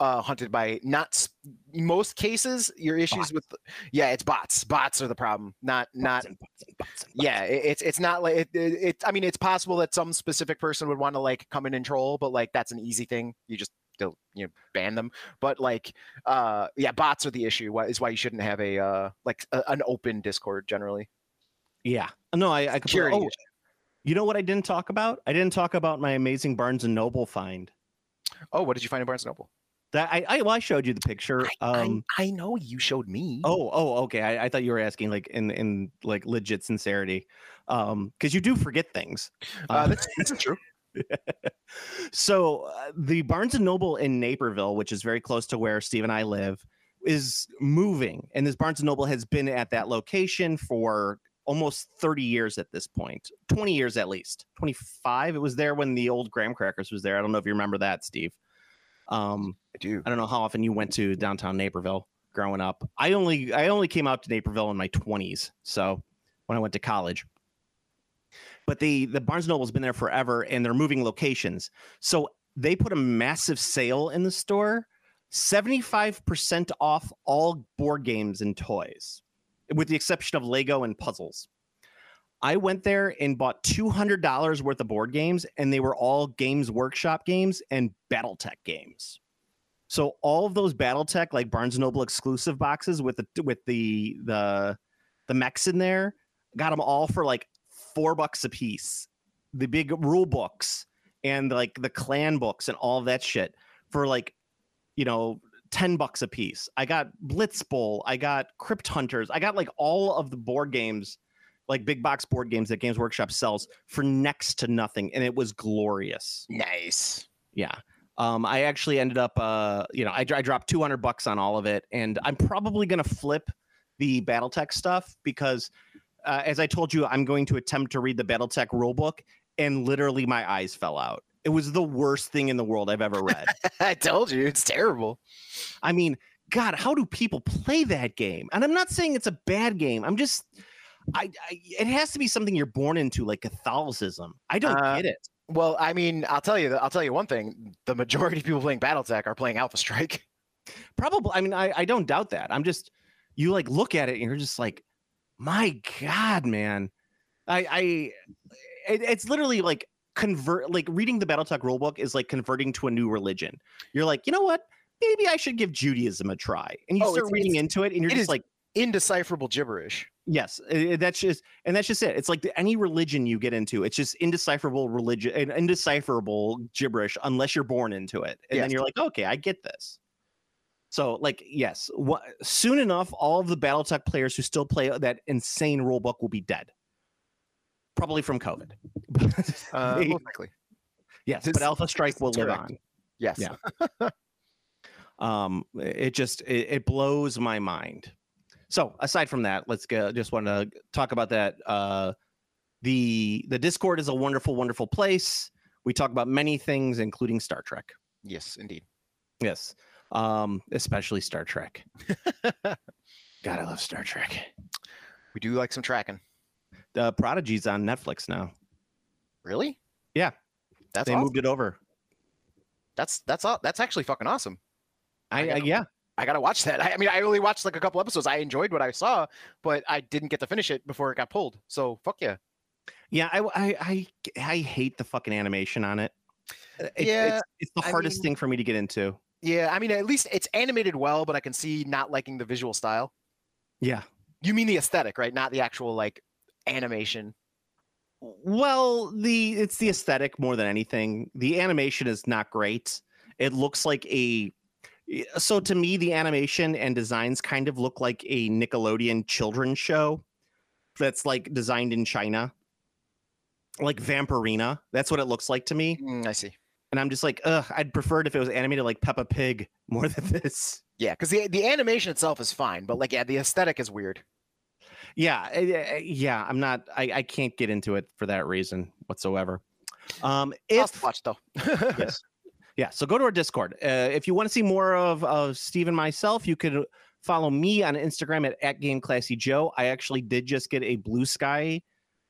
uh, hunted by not most cases. Your issues with yeah, it's bots. Bots are the problem. Not not and bots and bots and bots. yeah. It, it's it's not like it, it, it. I mean, it's possible that some specific person would want to like come in and troll, but like that's an easy thing. You just you know ban them. But like uh yeah, bots are the issue. Why is why you shouldn't have a uh like a, an open Discord generally. Yeah. No, I, I completely, oh. You know what I didn't talk about? I didn't talk about my amazing Barnes and Noble find. Oh, what did you find in Barnes and Noble? That I, I well, I showed you the picture. I, Um I, I know you showed me. oh, oh, okay. I, I thought you were asking like in in like legit sincerity. Um, because you do forget things. uh, that's, that's true. [LAUGHS] so uh, the Barnes and Noble in Naperville, which is very close to where Steve and I live, is moving, and this Barnes and Noble has been at that location for almost 30 years at this point 20 years at least 25 it was there when the old graham crackers was there i don't know if you remember that steve um I do. i don't know how often you went to downtown naperville growing up. I only i only came out to naperville in my 20s so when i went to college. But the the barnes noble's been there forever and they're moving locations. So they put a massive sale in the store 75% off all board games and toys with the exception of lego and puzzles i went there and bought $200 worth of board games and they were all games workshop games and battletech games. So all of those battletech like barnes noble exclusive boxes with the with the the the mechs in there got them all for like four bucks a piece. The big rule books and like the clan books and all that shit for like you know 10 bucks a piece. I got blitz bowl i got crypt hunters i got like all of the board games like big box board games that games workshop sells for next to nothing and it was glorious. Nice. yeah. Um i actually ended up uh you know i, I dropped 200 bucks on all of it and i'm probably going to flip the battletech stuff because uh, as i told you i'm going to attempt to read the battletech rulebook and literally my eyes fell out. It was the worst thing in the world i've ever read. [LAUGHS] I told you it's terrible. i mean god how do people play that game? And i'm not saying it's a bad game i'm just I, I it has to be something you're born into like catholicism i don't Uh, get it Well, I mean, I'll tell you. I'll tell you one thing. The majority of people playing BattleTech are playing Alpha Strike. [LAUGHS] Probably. I mean, I, I don't doubt that. I'm just, you like look at it and you're just like, my God, man. I I it, it's literally like convert like reading the Battletech rulebook is like converting to a new religion. You're like, you know what? Maybe I should give Judaism a try. And you Oh, start reading into it and you're it just is- like, Indecipherable gibberish. yes, i- i- that's just and that's just it. It's like any religion you get into, it's just indecipherable religion and indecipherable gibberish unless you're born into it. And then you're like, okay, I get this. So, like, yes, what, soon enough, all of the BattleTech players who still play that insane rulebook will be dead, probably from COVID. [LAUGHS] Uh, They- most likely. yes, this- but Alpha Strike will live correct. on. Yes. Yeah. [LAUGHS] um it just it, it blows my mind so aside from that let's go just want to talk about that uh the the discord is a wonderful wonderful place we talk about many things including star trek Yes, indeed. yes um especially star trek [LAUGHS] god i love star trek We do like some tracking. the prodigy's on netflix now Really? Yeah. That's they awesome. moved it over That's that's that's actually fucking awesome. i, I I yeah I gotta watch that. I, [LAUGHS] I mean, I only watched like a couple episodes. I enjoyed what I saw, but I didn't get to finish it before it got pulled. So fuck yeah. yeah i i i, I hate the fucking animation on it It- Yeah, it's, it's the I hardest mean- thing for me to get into Yeah, I mean, at least it's animated well, but I can see not liking the visual style. yeah You mean the aesthetic, right? Not the actual like animation. Well, the it's the aesthetic more than anything. The animation is not great. It looks like a so to me the animation and designs kind of look like a Nickelodeon children's show that's like designed in China. Like Vampirina. That's what it looks like to me. Mm, I see. And I'm just like, ugh, I'd prefer it if it was animated like Peppa Pig [LAUGHS] more than this. Yeah, because the the animation itself is fine, but like yeah, the aesthetic is weird. Yeah, eh, eh, yeah, I'm not I, I can't get into it for that reason whatsoever. Um I'll if watch though. [LAUGHS] yes. Yeah. So go to our Discord. Uh, if you want to see more of, of Steve and myself, you could follow me on Instagram at, at Game Classy Joe. I actually did just get a Blue Sky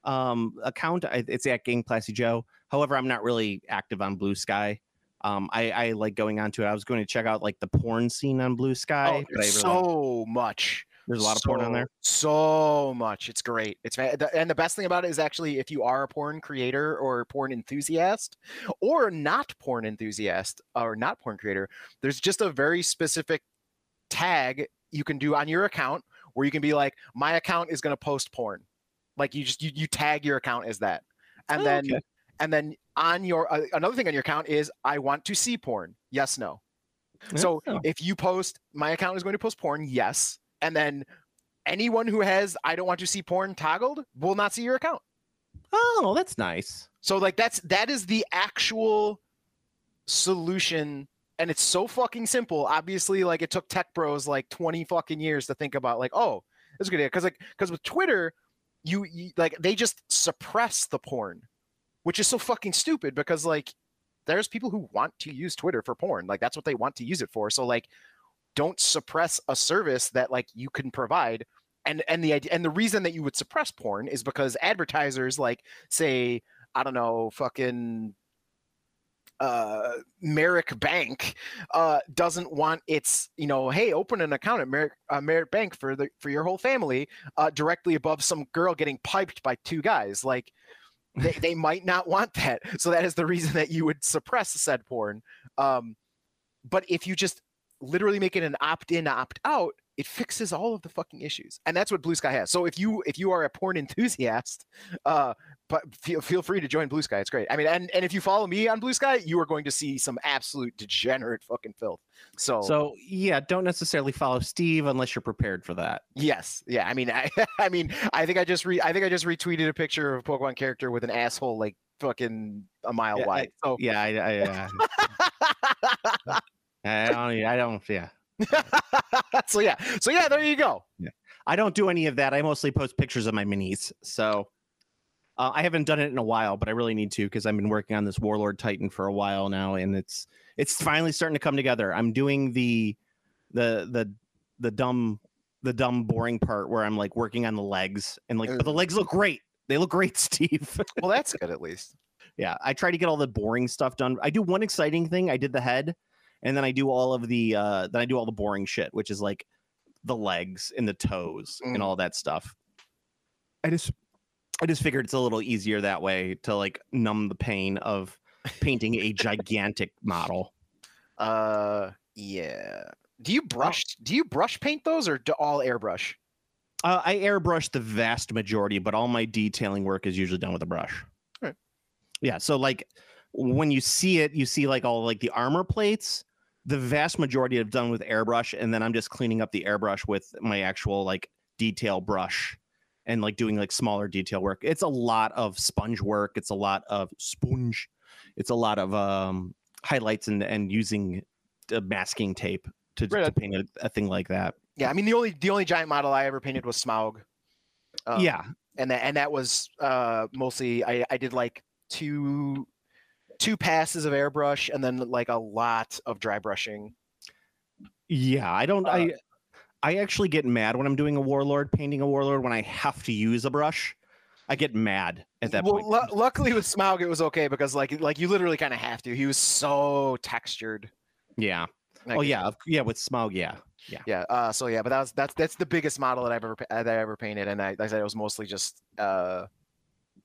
um, account. I, it's at Game Classy Joe. However, I'm not really active on Blue Sky. Um, I, I like going onto it. I was going to check out like the porn scene on Blue Sky. Oh, but I there's really- so much. There's a lot of porn on there. So much. It's great. It's and the best thing about it is actually if you are a porn creator or porn enthusiast or not porn enthusiast or not porn creator, there's just a very specific tag you can do on your account where you can be like, my account is going to post porn. Like you just you, you tag your account as that, and Oh, then okay. and then on your uh, another thing on your account is I want to see porn. Yes, no. So if you post, my account is going to post porn, yes. And then anyone who has I don't want to see porn toggled will not see your account. oh, that's nice. So like that's that is the actual solution and it's so fucking simple. Obviously, like it took tech bros like 20 fucking years to think about like, oh, that's a good idea. Cause like because with Twitter, you, you like they just suppress the porn, which is so fucking stupid because like there's people who want to use Twitter for porn. Like that's what they want to use it for. So like don't suppress a service that like you can provide. And and the idea and the reason that you would suppress porn is because advertisers like say, I don't know, fucking uh Merrick Bank uh doesn't want its you know hey open an account at Merrick, uh, Merrick Bank for the for your whole family uh directly above some girl getting piped by two guys like they, they [LAUGHS] might not want that so that is the reason that you would suppress said porn um but if you just literally make it an opt-in opt-out it fixes all of the fucking issues and that's what blue sky has so if you if you are a porn [LAUGHS] enthusiast uh but feel feel free to join Blue Sky. It's great. I mean, and and if you follow me on Blue Sky, you are going to see some absolute degenerate fucking filth. So, So yeah, don't necessarily follow Steve unless you're prepared for that. yes, yeah. I mean, [LAUGHS] I, I mean, I think I just re I think I just retweeted a picture of a Pokemon character with an asshole like fucking a mile Yeah, I- wide. So Yeah, I, I, uh, [LAUGHS] I don't. I don't. Yeah. [LAUGHS] so yeah, so yeah, there you go. Yeah. I don't do any of that. I mostly post pictures of my minis. So uh, I haven't done it in a while, but I really need to because I've been working on this Warlord Titan for a while now, and it's it's finally starting to come together. I'm doing the the the the dumb the dumb boring part where I'm like working on the legs and like but the legs look great. They look great, [LAUGHS] Steve. Well, that's good at least. yeah, I try to get all the boring stuff done. I do one exciting thing. I did the head, and then I do all of the uh then I do all the boring shit, which is like the legs and the toes and Mm. all that stuff. I just I just figured it's a little easier that way to like numb the pain of painting a gigantic model. Uh, yeah. Do you brush? Do you brush paint those or do all airbrush? Uh, I airbrush the vast majority, but all my detailing work is usually done with a brush. Right. Yeah. So like when you see it, you see like all like the armor plates. The vast majority I've done with airbrush, and then I'm just cleaning up the airbrush with my actual like detail brush and like doing like smaller detail work. It's a lot of sponge work. It's a lot of sponge. It's a lot of um highlights and and using masking tape to, Right. to paint a, a thing like that. Yeah, I mean the only the only giant model I ever painted was Smaug. Um, yeah. and that and that was uh mostly I I did like two two passes of airbrush and then like a lot of dry brushing. Yeah, I don't. Uh, I I actually get mad when I'm doing a warlord, painting a warlord when I have to use a brush. I get mad at that well, point. lu- luckily with Smaug it was okay because like like you literally kind of have to. He was so textured. yeah. Like, oh yeah. Yeah. With Smaug. Yeah. Yeah. Yeah. Uh, so yeah, but that was that's that's the biggest model that I've ever that I ever painted, and I, like I said it was mostly just uh,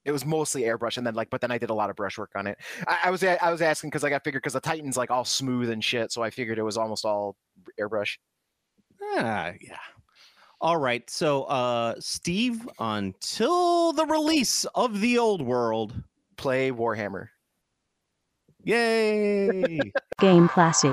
it was mostly airbrush, and then like but then I did a lot of brush work on it. I, I was I was asking because like I figured because the Titan's like all smooth and shit, so I figured it was almost all airbrush. Ah, yeah. All right. So, uh, Steve, until the release of the old world. Play Warhammer. Yay! Game Classy.